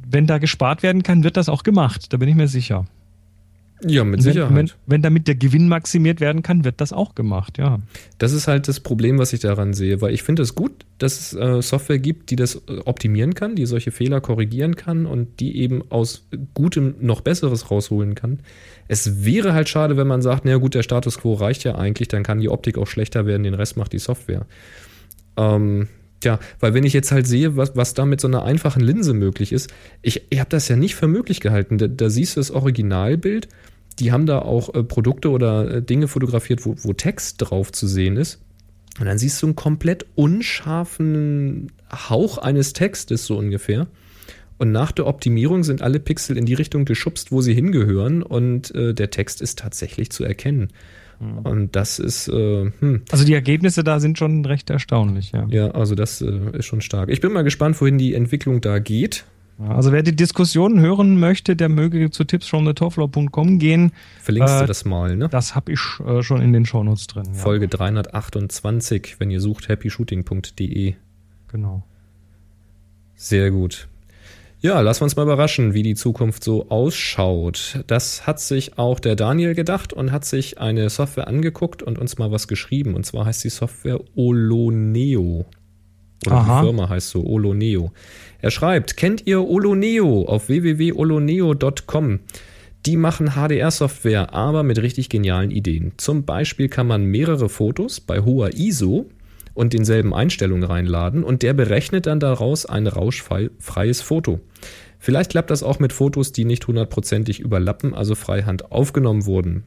wenn da gespart werden kann, wird das auch gemacht, da bin ich mir sicher. Ja, mit Und wenn, Sicherheit. Wenn, wenn damit der Gewinn maximiert werden kann, wird das auch gemacht, ja. Das ist halt das Problem, was ich daran sehe, weil ich finde es gut, dass es äh, Software gibt, die das äh, optimieren kann, die solche Fehler korrigieren kann und die eben aus Gutem noch Besseres rausholen kann. Es wäre halt schade, wenn man sagt, naja gut, der Status quo reicht ja eigentlich, dann kann die Optik auch schlechter werden, den Rest macht die Software. Ähm, ja, weil wenn ich jetzt halt sehe, was, was da mit so einer einfachen Linse möglich ist, ich, ich habe das ja nicht für möglich gehalten. Da, da siehst du das Originalbild, die haben da auch äh, Produkte oder äh, Dinge fotografiert, wo, wo Text drauf zu sehen ist. Und dann siehst du einen komplett unscharfen Hauch eines Textes, so ungefähr. Und nach der Optimierung sind alle Pixel in die Richtung geschubst, wo sie hingehören. Und äh, der Text ist tatsächlich zu erkennen. Und das ist, äh, hm, Also die Ergebnisse da sind schon recht erstaunlich, ja. ja, also das äh, ist schon stark. Ich bin mal gespannt, wohin die Entwicklung da geht. Also wer die Diskussion hören möchte, der möge zu tipsfromthetoflow.com gehen. Verlinkst Äh, du das mal, ne? Das habe ich äh, schon in den Shownotes drin. Ja, Folge 328, wenn ihr sucht, happyshooting.de. Genau. Sehr gut. Ja, lassen wir uns mal überraschen, wie die Zukunft so ausschaut. Das hat sich auch der Daniel gedacht und hat sich eine Software angeguckt und uns mal was geschrieben. Und zwar heißt die Software Oloneo. Oder Aha. die Firma heißt so Oloneo. Er schreibt, kennt ihr Oloneo auf www.oloneo.com? Die machen HDR-Software, aber mit richtig genialen Ideen. Zum Beispiel kann man mehrere Fotos bei hoher ISO und denselben Einstellungen reinladen und der berechnet dann daraus ein rauschfreies Foto. Vielleicht klappt das auch mit Fotos, die nicht hundertprozentig überlappen, also freihand aufgenommen wurden.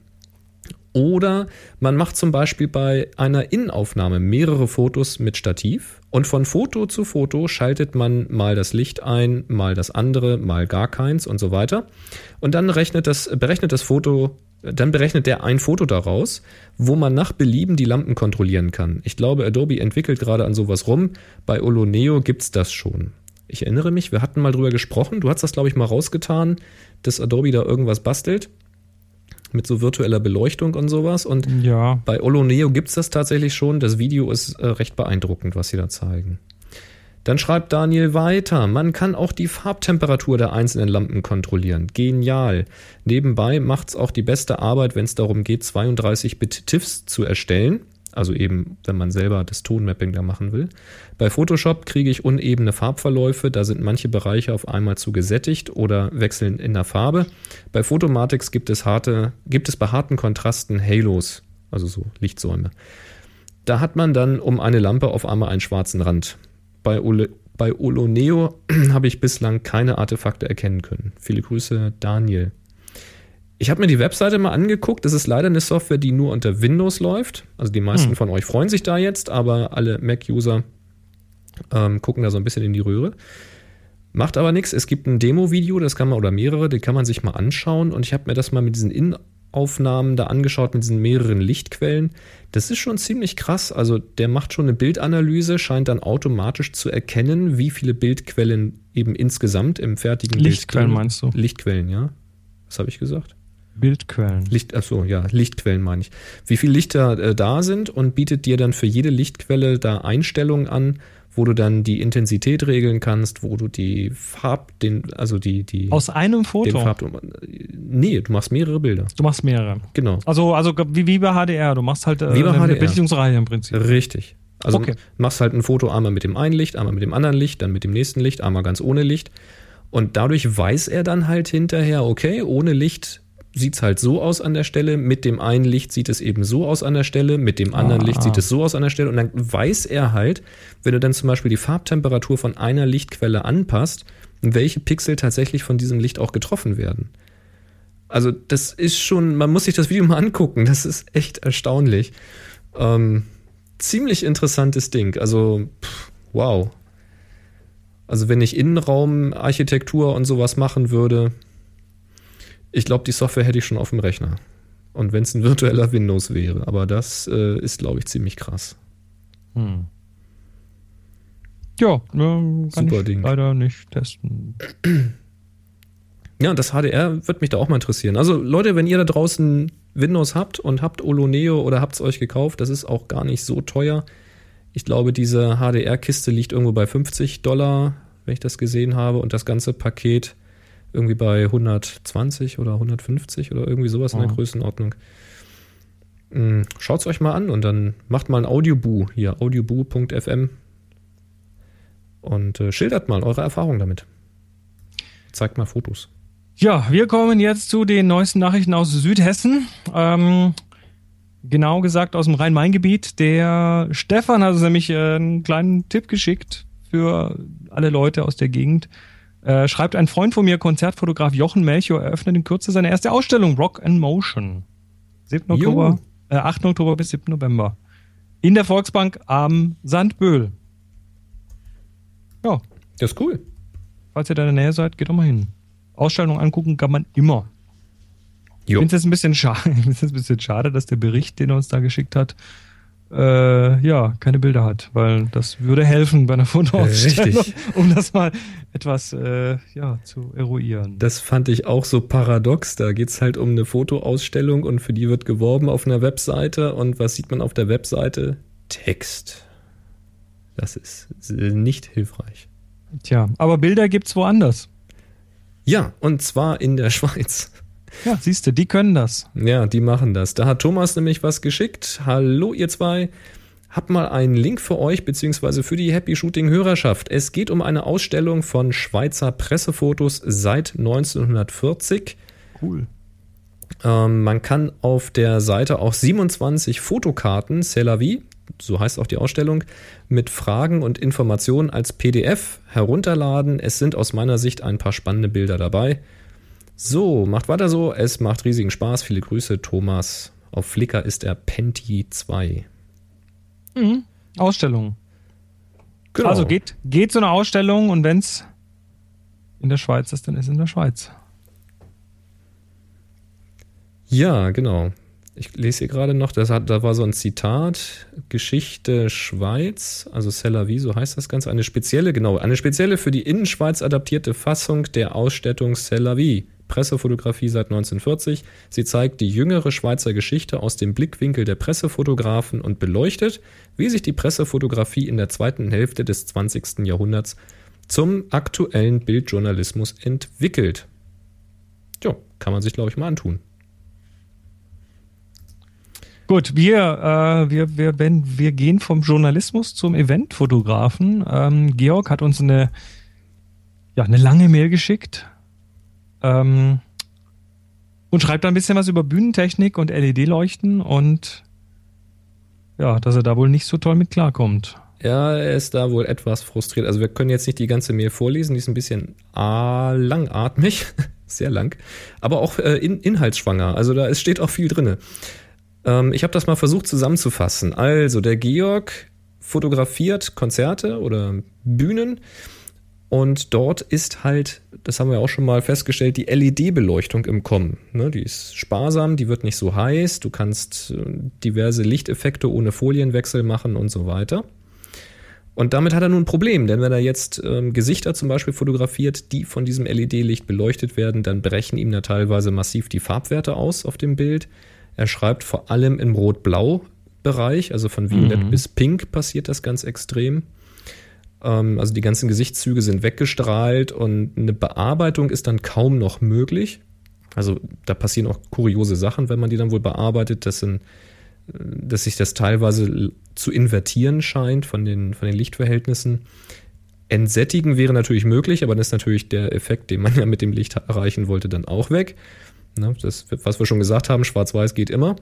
Oder man macht zum Beispiel bei einer Innenaufnahme mehrere Fotos mit Stativ und von Foto zu Foto schaltet man mal das Licht ein, mal das andere, mal gar keins und so weiter. Und dann rechnet das, berechnet das Foto, dann berechnet der ein Foto daraus, wo man nach Belieben die Lampen kontrollieren kann. Ich glaube, Adobe entwickelt gerade an sowas rum. Bei Oloneo gibt's das schon. Ich erinnere mich, wir hatten mal drüber gesprochen. Du hast das, glaube ich, mal rausgetan, dass Adobe da irgendwas bastelt mit so virtueller Beleuchtung und sowas. Und Ja. bei Oloneo gibt's das tatsächlich schon. Das Video ist äh, recht beeindruckend, was sie da zeigen. Dann schreibt Daniel weiter, man kann auch die Farbtemperatur der einzelnen Lampen kontrollieren. Genial. Nebenbei macht's auch die beste Arbeit, wenn es darum geht, 32-Bit TIFFs zu erstellen. Also eben, wenn man selber das Tonmapping da machen will. Bei Photoshop kriege ich unebene Farbverläufe, da sind manche Bereiche auf einmal zu gesättigt oder wechseln in der Farbe. Bei Photomatix gibt es, harte, gibt es bei harten Kontrasten Halos, also so Lichtsäume. Da hat man dann um eine Lampe auf einmal einen schwarzen Rand. Bei, Ole, bei Oloneo habe ich bislang keine Artefakte erkennen können. Viele Grüße, Daniel. Ich habe mir die Webseite mal angeguckt. Das ist leider eine Software, die nur unter Windows läuft. Also die meisten Hm. von euch freuen sich da jetzt, aber alle Mac-User ähm, gucken da so ein bisschen in die Röhre. Macht aber nichts. Es gibt ein Demo-Video, das kann man, oder mehrere, die kann man sich mal anschauen. Und ich habe mir das mal mit diesen Innenaufnahmen da angeschaut, mit diesen mehreren Lichtquellen. Das ist schon ziemlich krass. Also der macht schon eine Bildanalyse, scheint dann automatisch zu erkennen, wie viele Bildquellen eben insgesamt im fertigen Lichtquellen Bild meinst du? Lichtquellen, ja. Was habe ich gesagt? Bildquellen. Licht, achso, ja, Lichtquellen meine ich. Wie viele Lichter äh, da sind und bietet dir dann für jede Lichtquelle da Einstellungen an, wo du dann die Intensität regeln kannst, wo du die Farb, den, also die, die, Aus einem Foto. Farb, nee, du machst mehrere Bilder. Du machst mehrere. Genau. Also, also wie, wie bei HDR. Du machst halt äh, Wie bei eine, eine HDR. Belichtungsreihe im Prinzip. Richtig, Also Okay. machst halt ein Foto einmal mit dem einen Licht, einmal mit dem anderen Licht, dann mit dem nächsten Licht, einmal ganz ohne Licht. Und dadurch weiß er dann halt hinterher, okay, ohne Licht sieht's halt so aus an der Stelle, mit dem einen Licht sieht es eben so aus an der Stelle, mit dem anderen Ah. Licht sieht es so aus an der Stelle. Und dann weiß er halt, wenn du dann zum Beispiel die Farbtemperatur von einer Lichtquelle anpasst, welche Pixel tatsächlich von diesem Licht auch getroffen werden. Also das ist schon, man muss sich das Video mal angucken, das ist echt erstaunlich. Ähm, ziemlich interessantes Ding, also pff, wow. Also wenn ich Innenraumarchitektur und sowas machen würde, ich glaube, die Software hätte ich schon auf dem Rechner. Und wenn es ein virtueller Windows wäre, aber das äh, ist, glaube ich, ziemlich krass. Hm. Ja, ähm, kann Super ich Ding. leider nicht testen. Ja, und das HDR wird mich da auch mal interessieren. Also Leute, wenn ihr da draußen Windows habt und habt Oloneo oder habt es euch gekauft, das ist auch gar nicht so teuer. Ich glaube, diese HDR-Kiste liegt irgendwo bei 50 Dollar, wenn ich das gesehen habe, und das ganze Paket irgendwie bei 120 oder 150 oder irgendwie sowas in der Mhm. Größenordnung. Schaut es euch mal an und dann macht mal ein Audioboo hier, audioboo.fm und äh, schildert mal eure Erfahrungen damit. Zeigt mal Fotos. Ja, wir kommen jetzt zu den neuesten Nachrichten aus Südhessen. Ähm, genau gesagt aus dem Rhein-Main-Gebiet. Der Stefan hat uns nämlich äh, einen kleinen Tipp geschickt für alle Leute aus der Gegend. Äh, schreibt ein Freund von mir, Konzertfotograf Jochen Melchior, eröffnet in Kürze seine erste Ausstellung Rock and Motion. 7. Jo. Oktober, äh, 8. Oktober bis 7. November. In der Volksbank am Sandböhl. Ja, Das ist cool. falls ihr da in der Nähe seid, geht doch mal hin. Ausstellung angucken kann man immer. Ich Jo. finde es ein bisschen schade, ich ein bisschen schade, dass der Bericht, den er uns da geschickt hat, äh, ja, keine Bilder hat, weil das würde helfen bei einer Fotoausstellung, um das mal etwas äh, ja, zu eruieren. Das fand ich auch so paradox. Da geht es halt um eine Fotoausstellung und für die wird geworben auf einer Webseite. Und was sieht man auf der Webseite? Text. Das ist nicht hilfreich. Tja, aber Bilder gibt's woanders. Ja, und zwar in der Schweiz. Ja, siehst du, die können das. Ja, die machen das. Da hat Thomas nämlich was geschickt. Hallo, ihr zwei. Hab mal einen Link für euch, beziehungsweise für die Happy Shooting Hörerschaft. Es geht um eine Ausstellung von Schweizer Pressefotos seit 1940. Cool. Ähm, man kann auf der Seite auch 27 Fotokarten, C'est la vie, so heißt auch die Ausstellung, mit Fragen und Informationen als PDF herunterladen. Es sind aus meiner Sicht ein paar spannende Bilder dabei. So, macht weiter so. Es macht riesigen Spaß. Viele Grüße, Thomas. Auf Flickr ist er Penti 2. Mhm. Ausstellung. Genau. Also geht, geht zu einer Ausstellung und wenn's in der Schweiz ist, dann ist in der Schweiz. Ja, genau. Ich lese hier gerade noch, das hat, da war so ein Zitat, Geschichte Schweiz, also C'est la vie, so heißt das Ganze, eine spezielle, genau, eine spezielle für die Innenschweiz adaptierte Fassung der Ausstattung C'est la vie. Pressefotografie seit 1940. Sie zeigt die jüngere Schweizer Geschichte aus dem Blickwinkel der Pressefotografen und beleuchtet, wie sich die Pressefotografie in der zweiten Hälfte des 20. Jahrhunderts zum aktuellen Bildjournalismus entwickelt. Ja, kann man sich, glaube ich, mal antun. Gut, wir, äh, wir, wir, wenn, wir gehen vom Journalismus zum Eventfotografen. Ähm, Georg hat uns eine, ja, eine lange Mail geschickt ähm, und schreibt da ein bisschen was über Bühnentechnik und LED-Leuchten und ja, dass er da wohl nicht so toll mit klarkommt. Ja, er ist da wohl etwas frustriert. Also wir können jetzt nicht die ganze Mail vorlesen, die ist ein bisschen ah, langatmig, sehr lang, aber auch äh, in, inhaltsschwanger. Also da es steht auch viel drinne. Ähm, ich habe das mal versucht zusammenzufassen. Also der Georg fotografiert Konzerte oder Bühnen und dort ist halt, das haben wir auch schon mal festgestellt, die LED-Beleuchtung im Kommen. Ne, die ist sparsam, die wird nicht so heiß, du kannst äh, diverse Lichteffekte ohne Folienwechsel machen und so weiter. Und damit hat er nun ein Problem, denn wenn er jetzt ähm, Gesichter zum Beispiel fotografiert, die von diesem LED-Licht beleuchtet werden, dann brechen ihm da teilweise massiv die Farbwerte aus auf dem Bild. Er schreibt vor allem im Rot-Blau-Bereich, also von Violett Mhm. bis Pink passiert das ganz extrem. Ähm, also die ganzen Gesichtszüge sind weggestrahlt und eine Bearbeitung ist dann kaum noch möglich. Also da passieren auch kuriose Sachen, wenn man die dann wohl bearbeitet. Das sind dass sich das teilweise zu invertieren scheint von den, von den Lichtverhältnissen. Entsättigen wäre natürlich möglich, aber dann ist natürlich der Effekt, den man ja mit dem Licht erreichen wollte, dann auch weg. Ne, das, was wir schon gesagt haben, schwarz-weiß geht immer.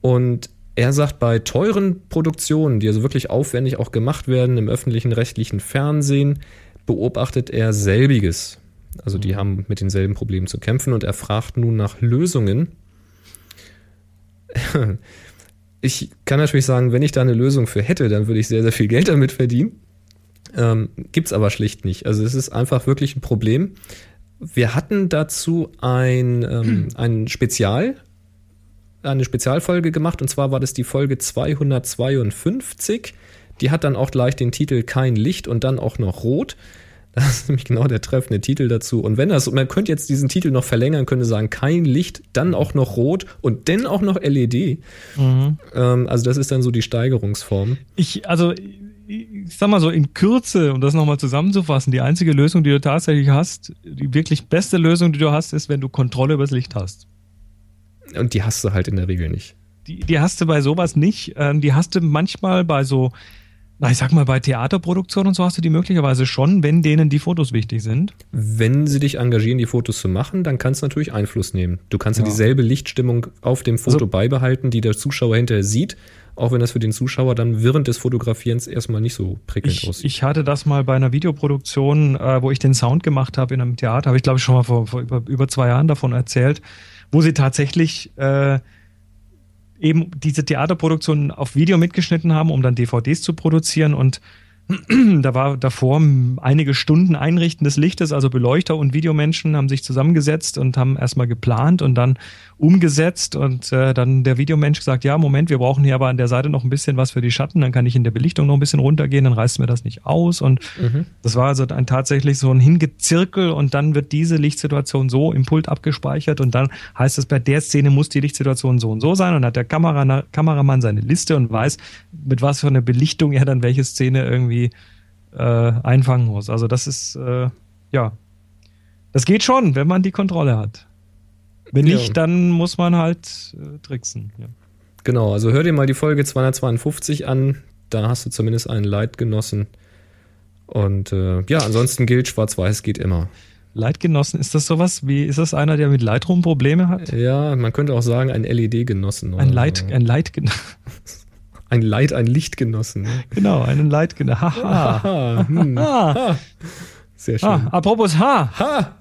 Und er sagt, bei teuren Produktionen, die also wirklich aufwendig auch gemacht werden im öffentlichen rechtlichen Fernsehen, beobachtet er selbiges. Also die haben mit denselben Problemen zu kämpfen und er fragt nun nach Lösungen. Ich kann natürlich sagen, wenn ich da eine Lösung für hätte, dann würde ich sehr, sehr viel Geld damit verdienen. Ähm, Gibt es aber schlicht nicht. Also es ist einfach wirklich ein Problem. Wir hatten dazu ein, ähm, ein Spezial, eine Spezialfolge gemacht und zwar war das die Folge 252. Die hat dann auch gleich den Titel Kein Licht und dann auch noch Rot. Das ist nämlich genau der treffende Titel dazu. Und wenn das, man könnte jetzt diesen Titel noch verlängern, könnte sagen, kein Licht, dann auch noch rot und dann auch noch LED. Mhm. Ähm, also das ist dann so die Steigerungsform. Ich, also ich sag mal so in Kürze, um das nochmal zusammenzufassen, die einzige Lösung, die du tatsächlich hast, die wirklich beste Lösung, die du hast, ist, wenn du Kontrolle über das Licht hast. Und die hast du halt in der Regel nicht. Die, die hast du bei sowas nicht. Ähm, die hast du manchmal bei so na, ich sag mal, bei Theaterproduktionen und so hast du die möglicherweise schon, wenn denen die Fotos wichtig sind. Wenn sie dich engagieren, die Fotos zu machen, dann kannst du natürlich Einfluss nehmen. Du kannst ja, ja dieselbe Lichtstimmung auf dem Foto also, beibehalten, die der Zuschauer hinterher sieht, auch wenn das für den Zuschauer dann während des Fotografierens erstmal nicht so prickelnd ich, aussieht. Ich hatte das mal bei einer Videoproduktion, äh, wo ich den Sound gemacht habe in einem Theater, habe ich glaube ich schon mal vor, vor über, über, zwei Jahren davon erzählt, wo sie tatsächlich äh, eben diese Theaterproduktionen auf Video mitgeschnitten haben, um dann DVDs zu produzieren und da war davor einige Stunden Einrichten des Lichtes, also Beleuchter und Videomenschen haben sich zusammengesetzt und haben erstmal geplant und dann umgesetzt und äh, dann der Videomensch gesagt, ja, Moment, wir brauchen hier aber an der Seite noch ein bisschen was für die Schatten, dann kann ich in der Belichtung noch ein bisschen runtergehen, dann reißt mir das nicht aus und mhm. das war also ein tatsächlich so ein Hingezirkel und dann wird diese Lichtsituation so im Pult abgespeichert und dann heißt es, bei der Szene muss die Lichtsituation so und so sein und hat der Kamera, Kameramann seine Liste und weiß, mit was für einer Belichtung er dann welche Szene irgendwie äh, einfangen muss. Also das ist, äh, ja, das geht schon, wenn man die Kontrolle hat. Wenn ja. nicht, dann muss man halt äh, tricksen. Ja. Genau, also hör dir mal die Folge 252 an. Da hast du zumindest einen Leitgenossen. Und äh, ja, ansonsten gilt, Schwarz-Weiß geht immer. Leitgenossen, ist das sowas wie, ist das einer, der mit Lightroom Probleme hat? Ja, man könnte auch sagen, ein LED-Genossen. Ein Leit, ein Leitgenossen. Ein Leid, ein Lichtgenossen. Ne? Genau, einen Leitgenossen. Haha. Ha. Hm. ha. Sehr schön. Ah, apropos H. Ha.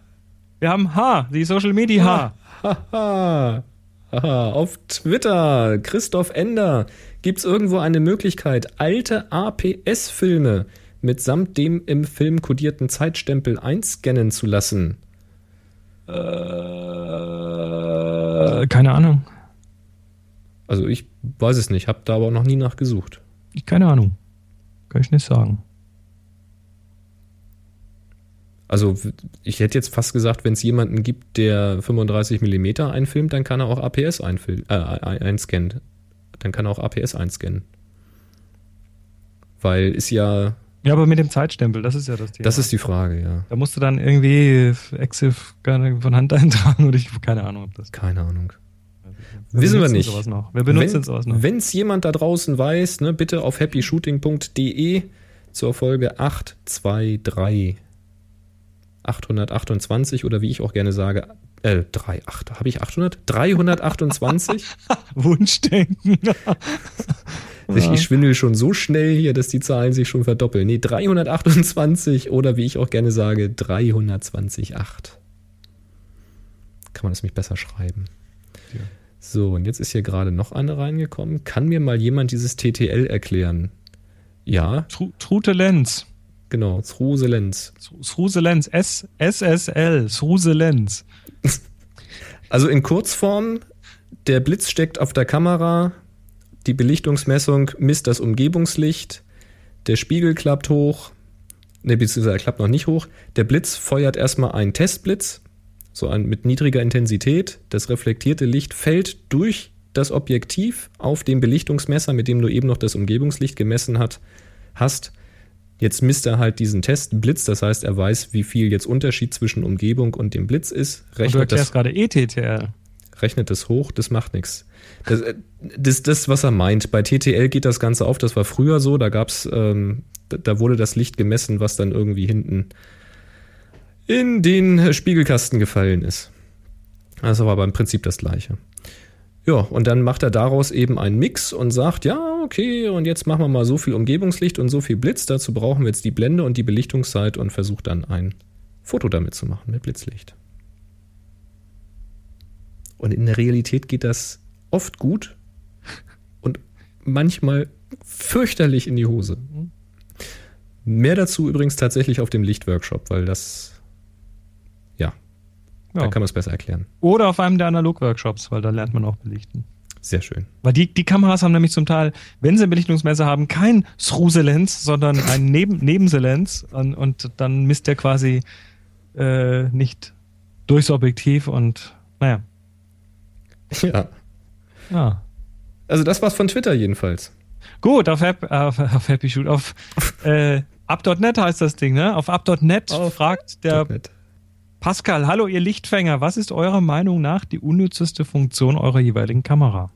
Wir haben H, die Social Media H. Haha. Auf Twitter, Christoph Ender, gibt es irgendwo eine Möglichkeit, alte APS-Filme mitsamt dem im Film kodierten Zeitstempel einscannen zu lassen? Äh, keine Ahnung. Also ich weiß es nicht, habe da aber noch nie nachgesucht. Keine Ahnung. Kann ich nicht sagen. Also ich hätte jetzt fast gesagt, wenn es jemanden gibt, der 35 mm einfilmt, dann kann er auch APS einfil äh, einscannen. Dann kann er auch APS einscannen. Weil ist ja. Ja, aber mit dem Zeitstempel, das ist ja das Thema. Das ist die Frage, ja. Da musst du dann irgendwie Exif von Hand eintragen oder ich keine Ahnung, ob das. Keine Ahnung. Wir Wissen wir nicht. Wir benutzen Wenn, sowas noch. Wenn es jemand da draußen weiß, ne, bitte auf happyshooting.de zur Folge 823 828 oder wie ich auch gerne sage, äh, 3, 8, habe ich 800? 328? Wunschdenken. ich, ich schwindel schon so schnell hier, dass die Zahlen sich schon verdoppeln. Nee, 328 oder wie ich auch gerne sage, 328, 8. Kann man das mich besser schreiben. Ja. So, und jetzt ist hier gerade noch eine reingekommen. Kann mir mal jemand dieses TTL erklären? Ja. Trute Lenz. Genau, Sruselenz. Sruselenz, S SSL, Sruselenz. Also in Kurzform, der Blitz steckt auf der Kamera, die Belichtungsmessung misst das Umgebungslicht, der Spiegel klappt hoch, ne, beziehungsweise er klappt noch nicht hoch, der Blitz feuert erstmal einen Testblitz, so ein, mit niedriger Intensität, das reflektierte Licht fällt durch das Objektiv auf den Belichtungsmesser, mit dem du eben noch das Umgebungslicht gemessen hat, hast Jetzt misst er halt diesen Test Blitz, das heißt, er weiß, wie viel jetzt Unterschied zwischen Umgebung und dem Blitz ist. Rechnet und du das, gerade ETTL. rechnet das hoch, das macht nichts. Das, äh, das, das, was er meint. Bei TTL geht das Ganze auf, das war früher so, da gab's, ähm, da- da wurde das Licht gemessen, was dann irgendwie hinten in den Spiegelkasten gefallen ist. Das war aber im Prinzip das gleiche. Ja, und dann macht er daraus eben einen Mix und sagt, ja, okay, und jetzt machen wir mal so viel Umgebungslicht und so viel Blitz, dazu brauchen wir jetzt die Blende und die Belichtungszeit und versucht dann ein Foto damit zu machen mit Blitzlicht. Und in der Realität geht das oft gut und manchmal fürchterlich in die Hose. Mehr dazu übrigens tatsächlich auf dem Lichtworkshop, weil das, da Ja. kann man es besser erklären. Oder auf einem der Analog-Workshops, weil da lernt man auch belichten. Sehr schön. Weil die, die Kameras haben nämlich zum Teil, wenn sie ein Belichtungsmesser haben, kein Through-Selenz, sondern ein Neben Nebenselenz und, und dann misst der quasi äh, nicht durchs Objektiv und naja. Ja. Ja. Also das war's von Twitter jedenfalls. Gut, auf, Hap, auf, auf Happy Shoot, auf äh, up.net heißt das Ding, ne? Auf up.net fragt der Nett. Pascal, hallo ihr Lichtfänger, was ist eurer Meinung nach die unnützeste Funktion eurer jeweiligen Kamera?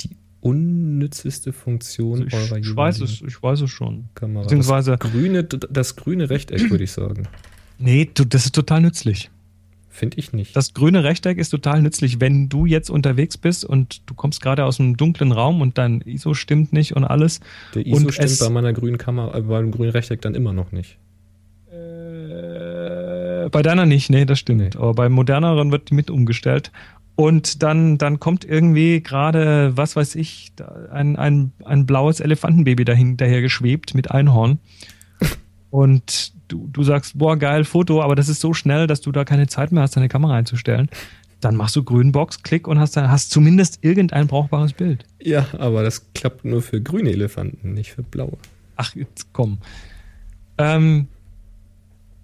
Die unnützeste Funktion Ich, eurer ich weiß jeweiligen es, ich weiß es schon. Kamera. Beziehungsweise- das grüne, das grüne Rechteck, würde ich sagen. Nee, du, das ist total nützlich. Finde ich nicht. Das grüne Rechteck ist total nützlich, wenn du jetzt unterwegs bist und du kommst gerade aus einem dunklen Raum und dein ISO stimmt nicht und alles. Der ISO und stimmt bei meiner grünen Kamera, äh, beim grünen Rechteck dann immer noch nicht. Äh, bei deiner nicht, nee, das stimmt. Nee. Aber bei moderneren wird die mit umgestellt. Und dann, dann kommt irgendwie gerade, was weiß ich, ein, ein, ein blaues Elefantenbaby dahin, daher geschwebt mit Einhorn. Und du, du sagst, boah, geil, Foto, aber das ist so schnell, dass du da keine Zeit mehr hast, deine Kamera einzustellen. Dann machst du grünen Box, Klick und hast dann hast zumindest irgendein brauchbares Bild. Ja, aber das klappt nur für grüne Elefanten, nicht für blaue. Ach, jetzt komm. Ähm,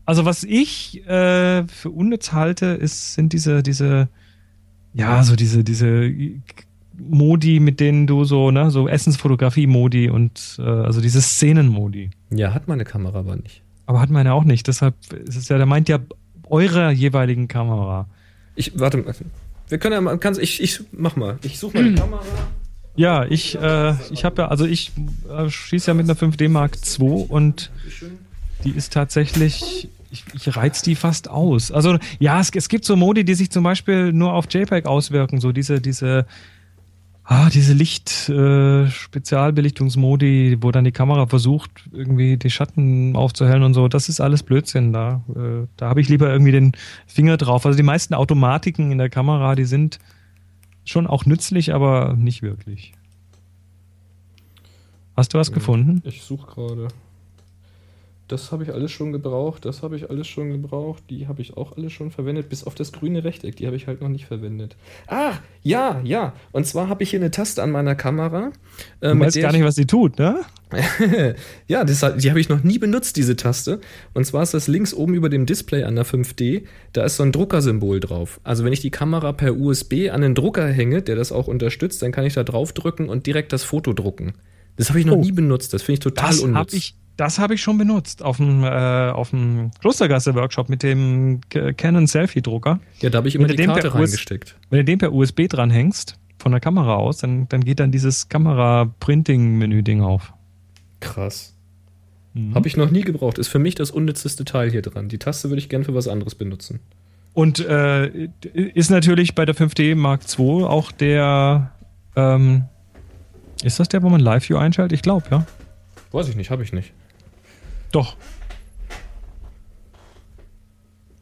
also was ich äh, für unnütz halte, ist, sind diese, diese, ja, so diese, diese Modi, mit denen du so, ne, so Essensfotografie-Modi und äh, also diese Szenen-Modi. Ja, hat meine Kamera aber nicht. Aber hat meine auch nicht. Deshalb ist es ja, der meint ja eure jeweiligen Kamera. Ich, warte mal. Wir können ja mal, kannst, ich, ich mach mal. Ich suche mal die Kamera. Ja, ich, äh, ich habe ja, also ich äh, schieße ja mit einer 5D Mark II und die ist tatsächlich, ich, ich reiz die fast aus. Also ja, es, es gibt so Modi, die sich zum Beispiel nur auf JPEG auswirken, so diese, diese, ah, diese Licht-Spezialbelichtungsmodi, wo dann die Kamera versucht, irgendwie die Schatten aufzuhellen und so. Das ist alles Blödsinn. Da, äh, da habe ich lieber irgendwie den Finger drauf. Also die meisten Automatiken in der Kamera, die sind schon auch nützlich, aber nicht wirklich. Hast du was gefunden? Ich suche gerade. Das habe ich alles schon gebraucht, das habe ich alles schon gebraucht, die habe ich auch alles schon verwendet, bis auf das grüne Rechteck, die habe ich halt noch nicht verwendet. Ah, ja, ja. Und zwar habe ich hier eine Taste an meiner Kamera. Äh, Du weißt gar ich- nicht, was sie tut, ne? ja, das, die habe ich noch nie benutzt, diese Taste. Und zwar ist das links oben über dem Display an der 5D, da ist so ein Druckersymbol drauf. Also wenn ich die Kamera per USB an den Drucker hänge, der das auch unterstützt, dann kann ich da drauf drücken und direkt das Foto drucken. Das habe ich noch Oh. nie benutzt, das finde ich total Das unnütz. Habe das hab ich schon benutzt auf dem, äh, auf dem Klostergasse-Workshop mit dem Canon Selfie-Drucker. ja, da habe ich immer Wenn die Karte reingesteckt. Wenn du den per USB dranhängst, von der Kamera aus, dann, dann geht dann dieses Kamera-Printing-Menü-Ding auf. Krass. Mhm. Habe ich noch nie gebraucht. Ist für mich das unnützeste Teil hier dran. Die Taste würde ich gern für was anderes benutzen. Und äh, ist natürlich bei der 5D Mark II auch der, ähm, ist das der, wo man Live-View einschaltet? Ich glaube, ja. Weiß ich nicht, habe ich nicht. Doch.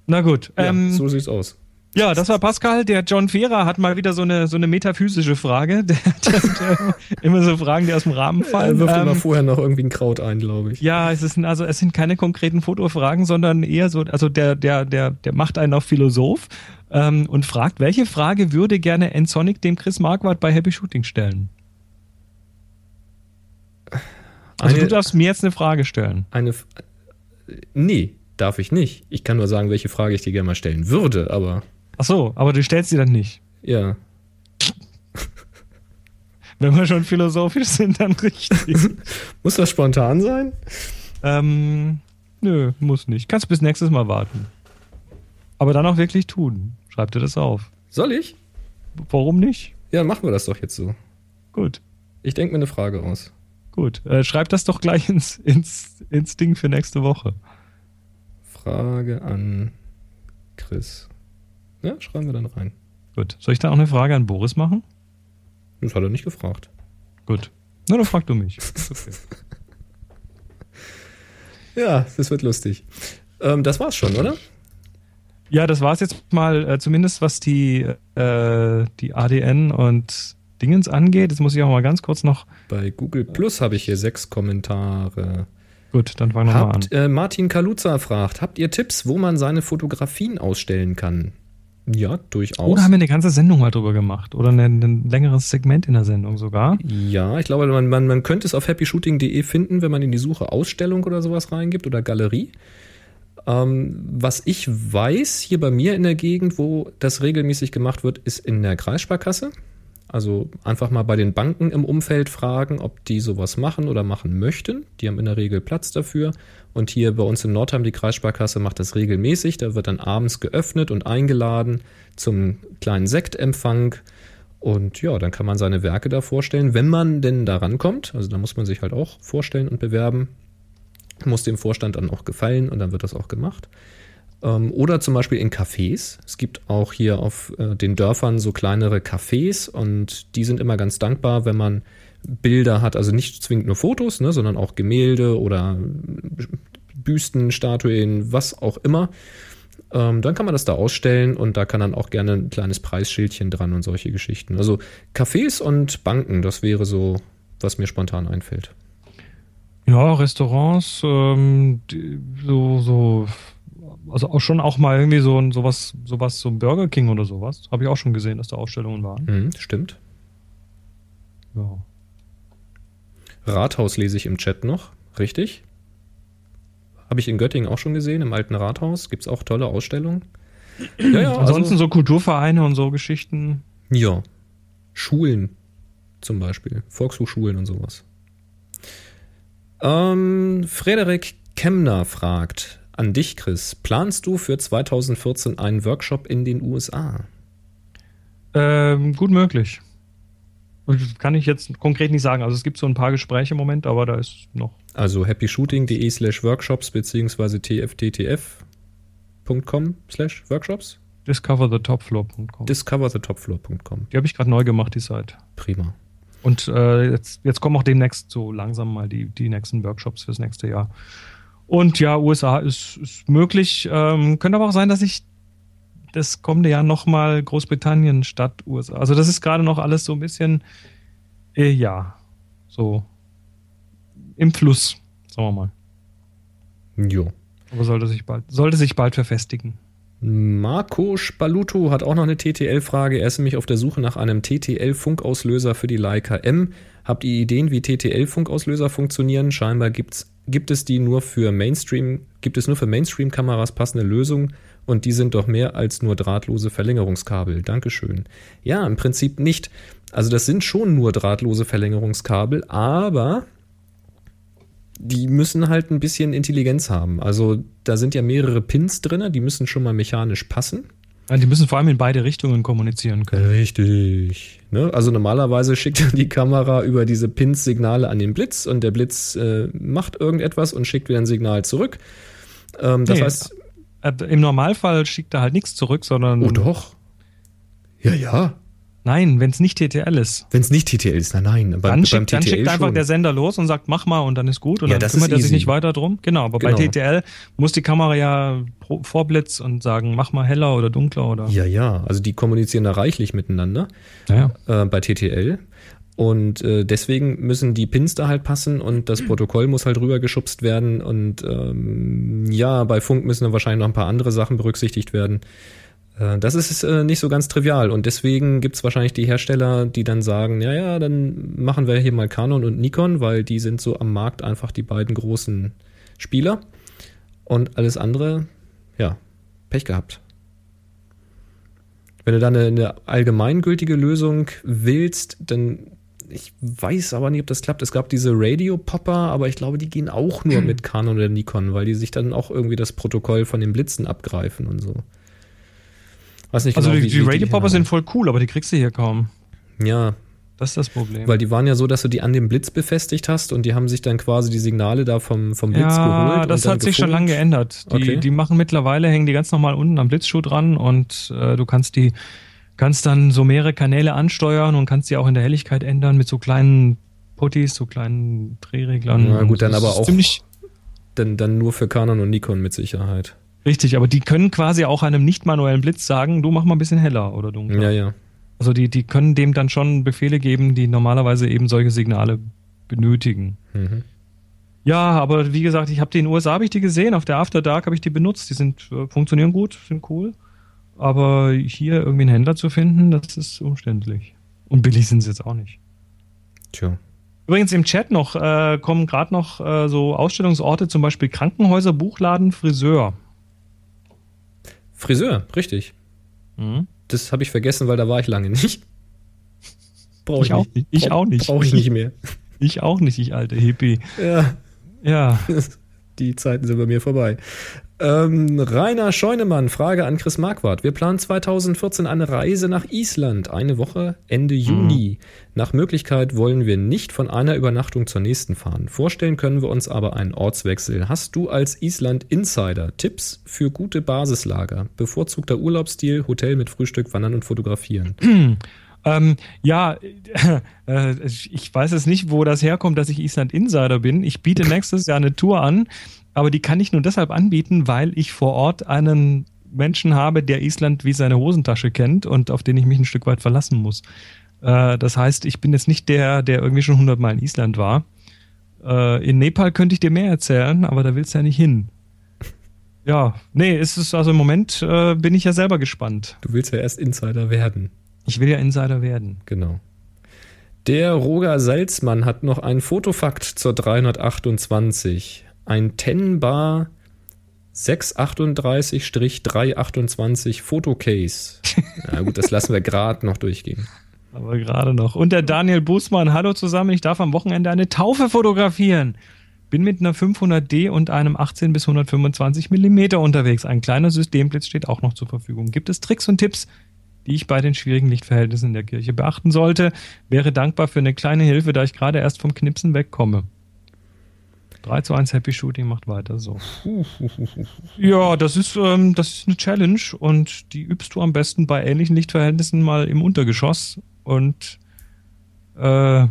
Na gut. Ja, ähm, so sieht's aus. Ja, das war Pascal. Der John Fehrer hat mal wieder so eine, so eine metaphysische Frage. Der, der, der, immer so Fragen, die aus dem Rahmen Er fallen. wirft immer Ähm, vorher noch irgendwie ein Kraut ein, glaube ich. ja, es ist also es sind keine konkreten Fotofragen, sondern eher so, also der, der, der, der macht einen auf Philosoph ähm, und fragt, welche Frage würde gerne Ensonic dem Chris Marquardt bei Happy Shooting stellen? Also Eine- du darfst mir jetzt eine Frage stellen. Eine. F- Nee, darf ich nicht. Ich kann nur sagen, welche Frage ich dir gerne mal stellen würde, aber Ach so, aber du stellst sie dann nicht. ja. Wenn wir schon philosophisch sind, dann richtig. Muss das spontan sein? ähm, nö, muss nicht. Kannst bis nächstes Mal warten. Aber dann auch wirklich tun. Schreib dir das auf. Soll ich? Warum nicht? Ja, machen wir das doch jetzt so. Gut. Ich denke mir eine Frage aus. Gut. Äh, schreib das doch gleich ins, ins, ins Ding für nächste Woche. Frage an Chris. Ja, schreiben wir dann rein. Gut. Soll ich da auch eine Frage an Boris machen? Das hat er nicht gefragt. Gut. Na, dann frag du mich. Okay. Ja, das wird lustig. Ähm, das war's schon, oder? Ja, das war's jetzt mal, äh, zumindest was die, äh, die ADN und Dingens angeht. Jetzt muss ich auch mal ganz kurz noch. Bei Google Plus habe ich hier sechs Kommentare. Gut, dann fangen wir mal an. Äh, Martin Kaluza fragt, habt ihr Tipps, wo man seine Fotografien ausstellen kann? Ja, durchaus. Oder haben wir eine ganze Sendung mal drüber gemacht? Oder ein, ein längeres Segment in der Sendung sogar? Ja, ich glaube, man, man, man könnte es auf happyshooting.de finden, wenn man in die Suche Ausstellung oder sowas reingibt oder Galerie. Ähm, was ich weiß, hier bei mir in der Gegend, wo das regelmäßig gemacht wird, ist in der Kreissparkasse. Also einfach mal bei den Banken im Umfeld fragen, ob die sowas machen oder machen möchten. Die haben in der Regel Platz dafür. Und hier bei uns in Nordheim, die Kreissparkasse macht das regelmäßig. Da wird dann abends geöffnet und eingeladen zum kleinen Sektempfang. Und ja, dann kann man seine Werke da vorstellen, wenn man denn da rankommt. Also da muss man sich halt auch vorstellen und bewerben. Muss dem Vorstand dann auch gefallen und dann wird das auch gemacht. Ähm, oder zum Beispiel in Cafés. Es gibt auch hier auf äh, den Dörfern so kleinere Cafés und die sind immer ganz dankbar, wenn man Bilder hat, also nicht zwingend nur Fotos, ne, sondern auch Gemälde oder Büsten, Statuen, was auch immer. Ähm, dann kann man das da ausstellen und da kann dann auch gerne ein kleines Preisschildchen dran und solche Geschichten. Also Cafés und Banken, das wäre so, was mir spontan einfällt. Ja, Restaurants, ähm, so, so, also auch schon auch mal irgendwie so ein sowas, sowas, so ein Burger King oder sowas. Habe ich auch schon gesehen, dass da Ausstellungen waren. Mhm, stimmt. Ja. Rathaus lese ich im Chat noch, richtig? Habe ich in Göttingen auch schon gesehen, im alten Rathaus. Gibt es auch tolle Ausstellungen. Ja, ja, Ansonsten so Kulturvereine und so Geschichten. Ja. Schulen zum Beispiel. Volkshochschulen und sowas. Ähm, Frederik Kemner fragt an dich, Chris. Planst du für 2014 einen Workshop in den USA? Ähm, gut möglich. Kann ich jetzt konkret nicht sagen. Also es gibt so ein paar Gespräche im Moment, aber da ist noch. Also happyshooting.de slash workshops beziehungsweise tfttf.com slash workshops? Discoverthetopfloor.com. Discoverthetopfloor.com. Die habe ich gerade neu gemacht, die Seite. Prima. Und äh, jetzt, jetzt kommen auch demnächst so langsam mal die, die nächsten Workshops fürs nächste Jahr. Und ja, USA ist, ist möglich. Ähm, könnte aber auch sein, dass ich das kommende Jahr nochmal Großbritannien statt USA. Also das ist gerade noch alles so ein bisschen, äh, ja, so im Fluss, sagen wir mal. Jo. Aber sollte sich bald, sollte sich bald verfestigen. Marco Spaluto hat auch noch eine TTL-Frage. Er ist nämlich auf der Suche nach einem TTL-Funkauslöser für die Leica M. Habt ihr Ideen, wie TTL-Funkauslöser funktionieren? Scheinbar gibt's, gibt es die nur für Mainstream, gibt es nur für Mainstream-Kameras passende Lösungen und die sind doch mehr als nur drahtlose Verlängerungskabel. Dankeschön. Ja, im Prinzip nicht. Also das sind schon nur drahtlose Verlängerungskabel, aber die müssen halt ein bisschen Intelligenz haben. Also da sind ja mehrere Pins drin, die müssen schon mal mechanisch passen. Ja, die müssen vor allem in beide Richtungen kommunizieren können. Richtig. Ne? Also normalerweise schickt die Kamera über diese Pins Signale an den Blitz und der Blitz äh, macht irgendetwas und schickt wieder ein Signal zurück. Ähm, das Nee, heißt, Äh, Im Normalfall schickt er halt nichts zurück, sondern. oh doch. Ja, ja. Nein, wenn es nicht TTL ist. Wenn es nicht TTL ist, nein, nein. Beim, Dann schickt, dann schickt einfach schon. der Sender los und sagt, mach mal und dann ist gut. Und Ja, dann kümmert er sich nicht weiter drum. Genau, aber Genau. bei TTL muss die Kamera ja vorblitz und sagen, mach mal heller oder dunkler oder. Ja, ja. Also die kommunizieren da reichlich miteinander. Ja. äh, bei TTL. Und äh, deswegen müssen die Pins da halt passen und das Protokoll muss halt rübergeschubst werden. Und ähm, ja, bei Funk müssen dann wahrscheinlich noch ein paar andere Sachen berücksichtigt werden. Äh, das ist äh, nicht so ganz trivial. Und deswegen gibt's wahrscheinlich die Hersteller, die dann sagen, ja, ja, dann machen wir hier mal Canon und Nikon, weil die sind so am Markt einfach die beiden großen Spieler. Und alles andere, ja, Pech gehabt. Wenn du da eine, eine allgemeingültige Lösung willst, dann ich weiß aber nicht, ob das klappt. Es gab diese Radio-Popper, aber ich glaube, die gehen auch nur mit Canon oder Nikon, weil die sich dann auch irgendwie das Protokoll von den Blitzen abgreifen und so. Weiß nicht Also genau, die, die wie Radio Popper sind voll cool, aber die kriegst du hier kaum. Ja, Das ist das Problem. weil die waren ja so, dass du die an dem Blitz befestigt hast und die haben sich dann quasi die Signale da vom, vom Blitz ja, geholt. das und dann hat sich schon lange geändert. Die, Okay. die machen mittlerweile, hängen die ganz normal unten am Blitzschuh dran und äh, du kannst die, kannst dann so mehrere Kanäle ansteuern und kannst die auch in der Helligkeit ändern mit so kleinen Putties, so kleinen Drehreglern. Na gut, dann Das aber auch- Ziemlich Dann, dann nur für Canon und Nikon mit Sicherheit. Richtig, aber die können quasi auch einem nicht manuellen Blitz sagen, du mach mal ein bisschen heller oder dunkler. Ja, ja. Also die, die können dem dann schon Befehle geben, die normalerweise eben solche Signale benötigen. Mhm. Ja, aber wie gesagt, ich habe die in den USA habe ich die gesehen, auf der After Dark habe ich die benutzt, die sind äh, funktionieren gut, sind cool. Aber hier irgendwie einen Händler zu finden, das ist umständlich. Und billig sind sie jetzt auch nicht. Tja. Übrigens im Chat noch äh, kommen gerade noch äh, so Ausstellungsorte, zum Beispiel Krankenhäuser, Buchladen, Friseur. Friseur, richtig. Mhm. Das habe ich vergessen, weil da war ich lange nicht. Brauche Ich auch nicht. Ich auch nicht. Brauche ich nicht mehr. Ich auch nicht, ich alte Hippie. Ja, Ja. die Zeiten sind bei mir vorbei. Ähm, Rainer Scheunemann, Frage an Chris Marquardt. Wir planen 2014 eine Reise nach Island, eine Woche Ende Juni. Nach Möglichkeit wollen wir nicht von einer Übernachtung zur nächsten fahren. Vorstellen können wir uns aber einen Ortswechsel. Hast du als Island-Insider Tipps für gute Basislager? Bevorzugter Urlaubsstil, Hotel mit Frühstück, Wandern und Fotografieren. Ähm, ja, äh, ich weiß es nicht, wo das herkommt, dass ich Island Insider bin. Ich biete nächstes Jahr eine Tour an, aber die kann ich nur deshalb anbieten, weil ich vor Ort einen Menschen habe, der Island wie seine Hosentasche kennt und auf den ich mich ein Stück weit verlassen muss. Äh, das heißt, ich bin jetzt nicht der, der irgendwie schon 100 Mal in Island war. Äh, in Nepal könnte ich dir mehr erzählen, aber da willst du ja nicht hin. Ja, nee, es ist also im Moment äh, bin ich ja selber gespannt. Du willst ja erst Insider werden. Ich will ja Insider werden. Genau. Der Roger Salzmann hat noch ein Fotofakt zur 328. Ein Tenbar 638-328 Fotocase. Na gut, das lassen wir gerade noch durchgehen. Aber gerade noch. Und der Daniel Bußmann, hallo zusammen, ich darf am Wochenende eine Taufe fotografieren. Bin mit einer 500D und einem 18 bis 125 Millimeter unterwegs. Ein kleiner Systemblitz steht auch noch zur Verfügung. Gibt es Tricks und Tipps, die ich bei den schwierigen Lichtverhältnissen in der Kirche beachten sollte? Wäre dankbar für eine kleine Hilfe, da ich gerade erst vom Knipsen wegkomme. 3 zu 1 Happy Shooting macht weiter so. Ja, das ist, ähm, das ist eine Challenge und die übst du am besten bei ähnlichen Lichtverhältnissen mal im Untergeschoss und äh,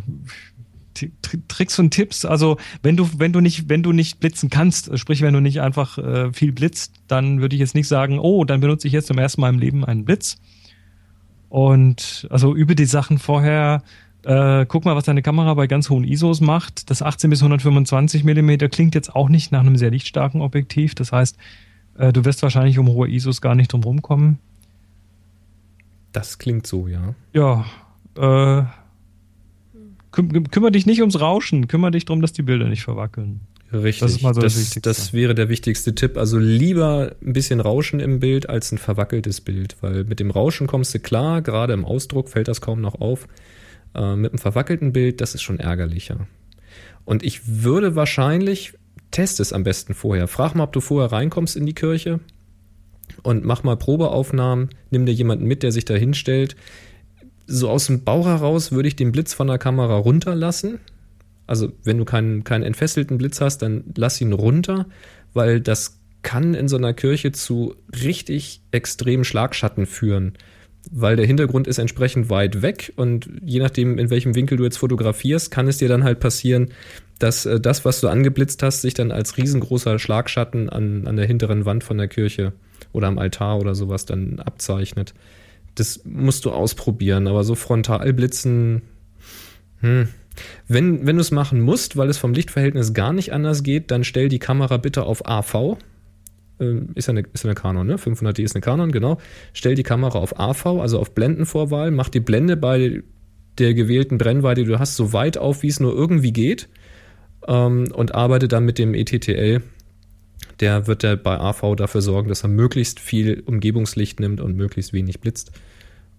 Tricks und Tipps. Also wenn du, wenn du nicht, wenn du nicht blitzen kannst, sprich wenn du nicht einfach äh, viel blitzt, dann würde ich jetzt nicht sagen, oh, dann benutze ich jetzt zum ersten Mal im Leben einen Blitz. Und also übe die Sachen vorher. Äh, guck mal, was deine Kamera bei ganz hohen ISOs macht. Das 18 bis 125 Millimeter klingt jetzt auch nicht nach einem sehr lichtstarken Objektiv. Das heißt, äh, du wirst wahrscheinlich um hohe ISOs gar nicht drum rumkommen. Das klingt so, ja. Ja, äh, küm kümmere dich nicht ums Rauschen, kümmere dich darum, dass die Bilder nicht verwackeln. Richtig. Das ist mal so das das, das wäre der wichtigste Tipp. Also lieber ein bisschen Rauschen im Bild als ein verwackeltes Bild, weil mit dem Rauschen kommst du klar, gerade im Ausdruck fällt das kaum noch auf. Äh, mit einem verwackelten Bild, das ist schon ärgerlicher. Und ich würde wahrscheinlich, test es am besten vorher. Frag mal, ob du vorher reinkommst in die Kirche und mach mal Probeaufnahmen. Nimm dir jemanden mit, der sich da hinstellt. So aus dem Bauch heraus würde ich den Blitz von der Kamera runterlassen. Also wenn du keinen, keinen entfesselten Blitz hast, dann lass ihn runter, weil das kann in so einer Kirche zu richtig extremen Schlagschatten führen, weil der Hintergrund ist entsprechend weit weg und je nachdem, in welchem Winkel du jetzt fotografierst, kann es dir dann halt passieren, dass äh, das, was du angeblitzt hast, sich dann als riesengroßer Schlagschatten an, an der hinteren Wand von der Kirche oder am Altar oder sowas dann abzeichnet. Das musst du ausprobieren, aber so frontal blitzen, hm. Wenn, wenn du es machen musst, weil es vom Lichtverhältnis gar nicht anders geht, dann stell die Kamera bitte auf AV. Ähm, ist ja eine, ist ja eine Canon, ne? 500D ist eine Canon, genau. Stell die Kamera auf AV, also auf Blendenvorwahl. Mach die Blende bei der gewählten Brennweite, die du hast, so weit auf, wie es nur irgendwie geht. Ähm, und arbeite dann mit dem ETTL. Der wird der bei AV dafür sorgen, dass er möglichst viel Umgebungslicht nimmt und möglichst wenig blitzt.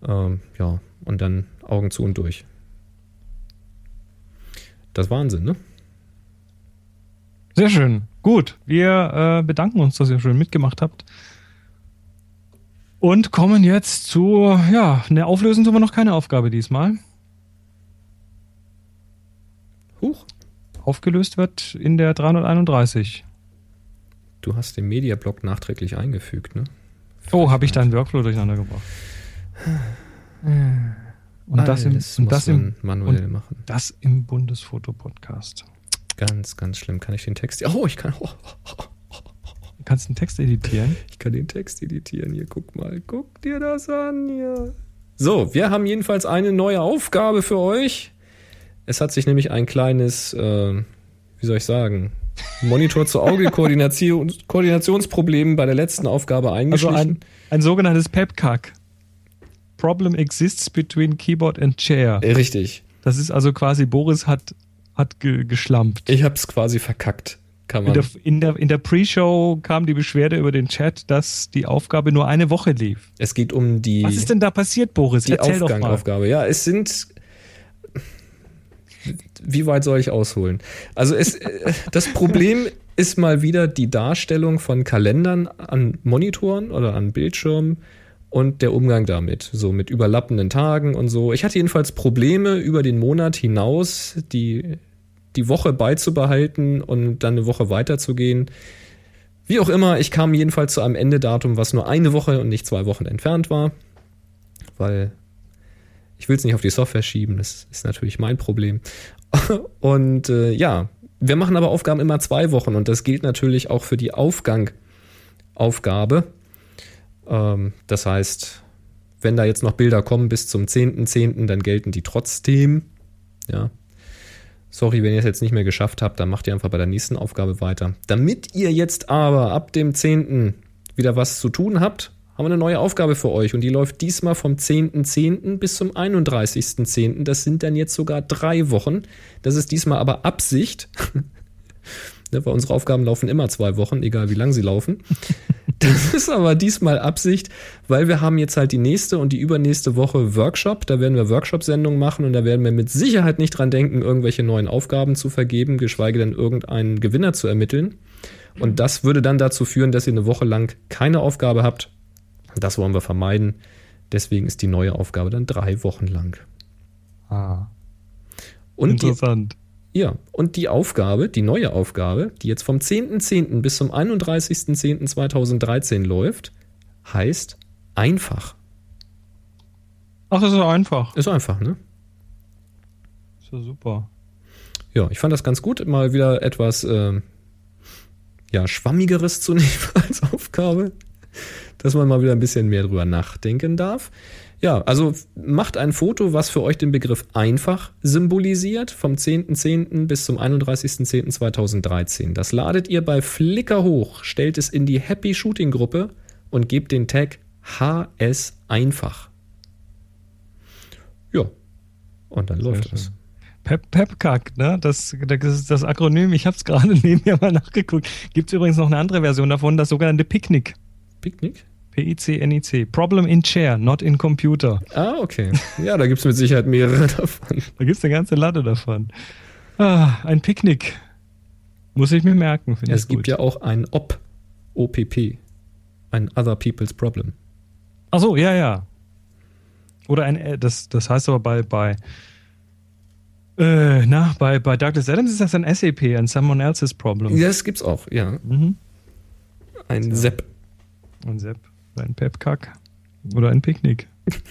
Ähm, ja, und dann Augen zu und durch. Das ist Wahnsinn, ne? Sehr schön. Gut, wir äh, bedanken uns, dass ihr schon mitgemacht habt. Und kommen jetzt zu, ja, eine Auflösung tun wir noch keine Aufgabe diesmal. Huch, Aufgelöst wird in der 331. du hast den Mediablock nachträglich eingefügt, ne? Oh, habe ich deinen Workflow durcheinander gebracht. Und das im, und das im, man manuell machen. das im Bundesfoto-Podcast. Ganz, ganz schlimm. Kann ich den Text. Oh, ich kann. Oh, Du kannst einen Text editieren. ich kann den Text editieren. Hier, guck mal. Guck dir das an hier. So, wir haben jedenfalls eine neue Aufgabe für euch. Es hat sich nämlich ein kleines, äh, wie soll ich sagen, Monitor zu Auge Koordination, Koordinationsproblem bei der letzten Aufgabe Also eingeschlichen. ein, ein sogenanntes PEPCAC. Problem exists between keyboard and chair. Richtig. Das ist also quasi, Boris hat, hat ge, geschlampt. Ich hab's quasi verkackt. Kann In man. der, in der, in der Pre-Show kam die Beschwerde über den Chat, dass die Aufgabe nur eine Woche lief. Es geht um die. Was ist denn da passiert, Boris? die Erzähl. Ja, es sind. Wie weit soll ich ausholen? Also es, äh, das Problem ist mal wieder die Darstellung von Kalendern an Monitoren oder an Bildschirmen und der Umgang damit, so mit überlappenden Tagen und so. Ich hatte jedenfalls Probleme über den Monat hinaus, die, die Woche beizubehalten und dann eine Woche weiterzugehen. Wie auch immer, ich kam jedenfalls zu einem Endedatum, was nur eine Woche und nicht zwei Wochen entfernt war, weil ich will es nicht auf die Software schieben, das ist natürlich mein Problem. Und äh, ja, wir machen aber Aufgaben immer zwei Wochen und das gilt natürlich auch für die Aufgangaufgabe. Ähm, das heißt, wenn da jetzt noch Bilder kommen bis zum 10.10., dann gelten die trotzdem. Ja. Sorry, wenn ihr es jetzt nicht mehr geschafft habt, dann macht ihr einfach bei der nächsten Aufgabe weiter. Damit ihr jetzt aber ab dem 10. wieder was zu tun habt, haben wir eine neue Aufgabe für euch und die läuft diesmal vom 10.10. bis zum 31.10. Das sind dann jetzt sogar drei Wochen. Das ist diesmal aber Absicht. ne, weil unsere Aufgaben laufen immer zwei Wochen, egal wie lang sie laufen. Das ist aber diesmal Absicht, weil wir haben jetzt halt die nächste und die übernächste Woche Workshop. Da werden wir Workshop-Sendungen machen und da werden wir mit Sicherheit nicht dran denken, irgendwelche neuen Aufgaben zu vergeben, geschweige denn irgendeinen Gewinner zu ermitteln. Und das würde dann dazu führen, dass ihr eine Woche lang keine Aufgabe habt. Das wollen wir vermeiden. Deswegen ist die neue Aufgabe dann drei Wochen lang. Ah, Und interessant. Ja, und die Aufgabe, die neue Aufgabe, die jetzt vom 10.10. bis zum 31.10.2013 läuft, heißt einfach. Ach, das ist ja einfach. Ist einfach, ne? Ist ja super. Ja, ich fand das ganz gut, mal wieder etwas ähm, ja, Schwammigeres zu nehmen als Aufgabe, dass man mal wieder ein bisschen mehr drüber nachdenken darf. Ja, also macht ein Foto, was für euch den Begriff einfach symbolisiert, vom 10.10. bis zum 31.10.2013. Das ladet ihr bei Flickr hoch, stellt es in die Happy Shooting Gruppe und gebt den Tag HS einfach. Ja, und dann läuft schön. es. Pep ne? Das, das ist das Akronym. Ich habe es gerade neben mir mal nachgeguckt. Gibt es übrigens noch eine andere Version davon, das sogenannte Picknick. Picknick? P-I-C-N-I-C. Problem in Chair, not in Computer. Ah, okay. Ja, da gibt es mit Sicherheit mehrere davon. Da gibt es eine ganze Latte davon. Ah, ein Picknick. Muss ich mir merken. finde Es ich gibt gut. ja auch ein OP, OPP, ein Other People's Problem. Ach so, ja, ja. Oder ein, äh, das, das heißt aber bei, bei, äh, na, bei, bei Douglas Adams ist das ein SAP, ein Someone Else's Problem. Ja, das gibt's auch, ja. Mhm. Ein Ja. Sepp. Ein Sepp, ein Pepkack oder ein Picknick.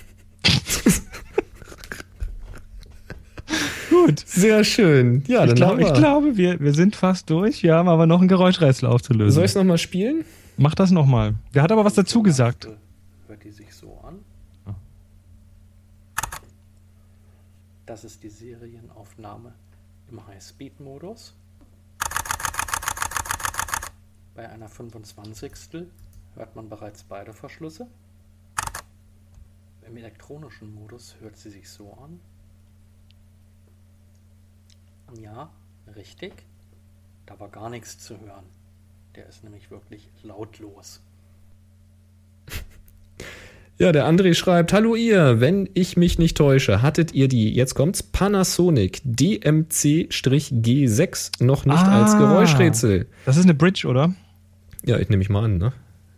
Gut. Sehr schön. Ja, Ich, dann glaub, ich glaube, wir, wir sind fast durch. Wir haben aber noch ein Geräuschrätsel aufzulösen. Soll ich es nochmal spielen? Mach das nochmal. Der hat aber was dazu gesagt. Hört die sich so an? Ah. Das ist die Serienaufnahme im High-Speed-Modus. Bei einer 25. hört man bereits beide Verschlüsse. Im elektronischen Modus hört sie sich so an. Ja, richtig. Da war gar nichts zu hören. Der ist nämlich wirklich lautlos. Ja, der André schreibt: Hallo ihr, wenn ich mich nicht täusche, hattet ihr die, jetzt kommt's, Panasonic DMC-G6 noch nicht Ah. als Geräuschrätsel? Das ist eine Bridge, oder? Ja, ich nehme mich mal an, ne?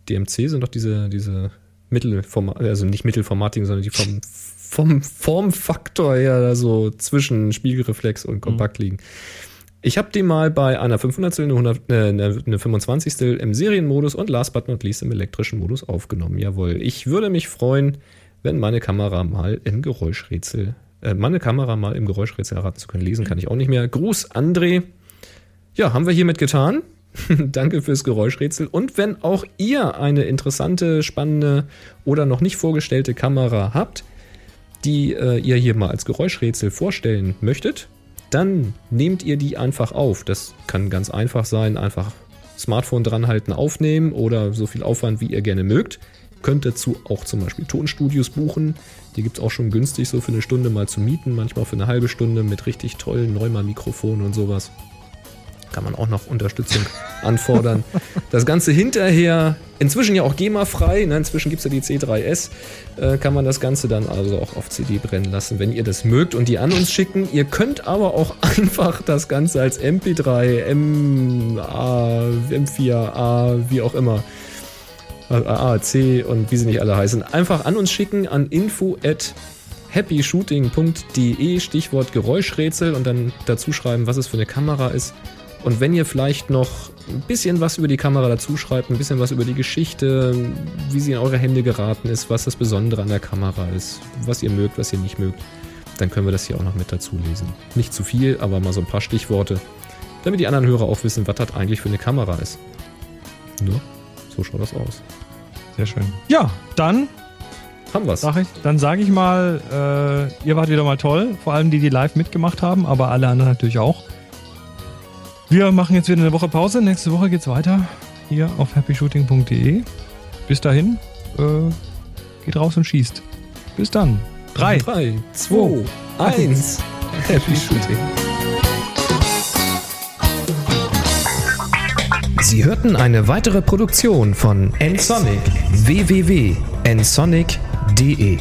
DMC sind doch diese, diese Mittelformat, also nicht Mittelformating, sondern die vom, vom Formfaktor her da so zwischen Spiegelreflex und kompakt liegen. Ich habe die mal bei einer 500 eine, 100, äh, eine, eine 25 im Serienmodus und last but not least im elektrischen Modus aufgenommen. Jawohl. Ich würde mich freuen, wenn meine Kamera mal im Geräuschrätsel, äh, meine Kamera mal im Geräuschrätsel erraten zu können. Lesen kann ich auch nicht mehr. Gruß, André. Ja, haben wir hiermit getan. Danke fürs Geräuschrätsel. Und wenn auch ihr eine interessante, spannende oder noch nicht vorgestellte Kamera habt, die äh, ihr hier mal als Geräuschrätsel vorstellen möchtet, dann nehmt ihr die einfach auf. Das kann ganz einfach sein, einfach Smartphone dranhalten, aufnehmen oder so viel Aufwand, wie ihr gerne mögt. Könnt dazu auch zum Beispiel Tonstudios buchen. Die gibt es auch schon günstig so für eine Stunde mal zu mieten, manchmal für eine halbe Stunde mit richtig tollen Neuma-Mikrofonen und sowas kann man auch noch Unterstützung anfordern. Das Ganze hinterher, inzwischen ja auch GEMA-frei, ne? inzwischen gibt es ja die C3S, äh, kann man das Ganze dann also auch auf CD brennen lassen, wenn ihr das mögt und die an uns schicken. Ihr könnt aber auch einfach das Ganze als MP3, MA, M4A, wie auch immer, AAC und wie sie nicht alle heißen, einfach an uns schicken an info at happyshooting.de, Stichwort Geräuschrätsel und dann dazu schreiben, was es für eine Kamera ist und wenn ihr vielleicht noch ein bisschen was über die Kamera dazu schreibt, ein bisschen was über die Geschichte, wie sie in eure Hände geraten ist, was das Besondere an der Kamera ist, was ihr mögt, was ihr nicht mögt, dann können wir das hier auch noch mit dazu lesen. Nicht zu viel, aber mal so ein paar Stichworte, damit die anderen Hörer auch wissen, was das eigentlich für eine Kamera ist. Nur, so schaut das aus. Sehr schön. Ja, dann haben wir's. Sag ich, dann sage ich mal, äh, ihr wart wieder mal toll, vor allem die, die live mitgemacht haben, aber alle anderen natürlich auch. Wir machen jetzt wieder eine Woche Pause. Nächste Woche geht's weiter hier auf happyshooting.de. Bis dahin, äh, geht raus und schießt. Bis dann. 3, 3 2, 1. Happy Shooting. Sie hörten eine weitere Produktion von nsonic www.nsonic.de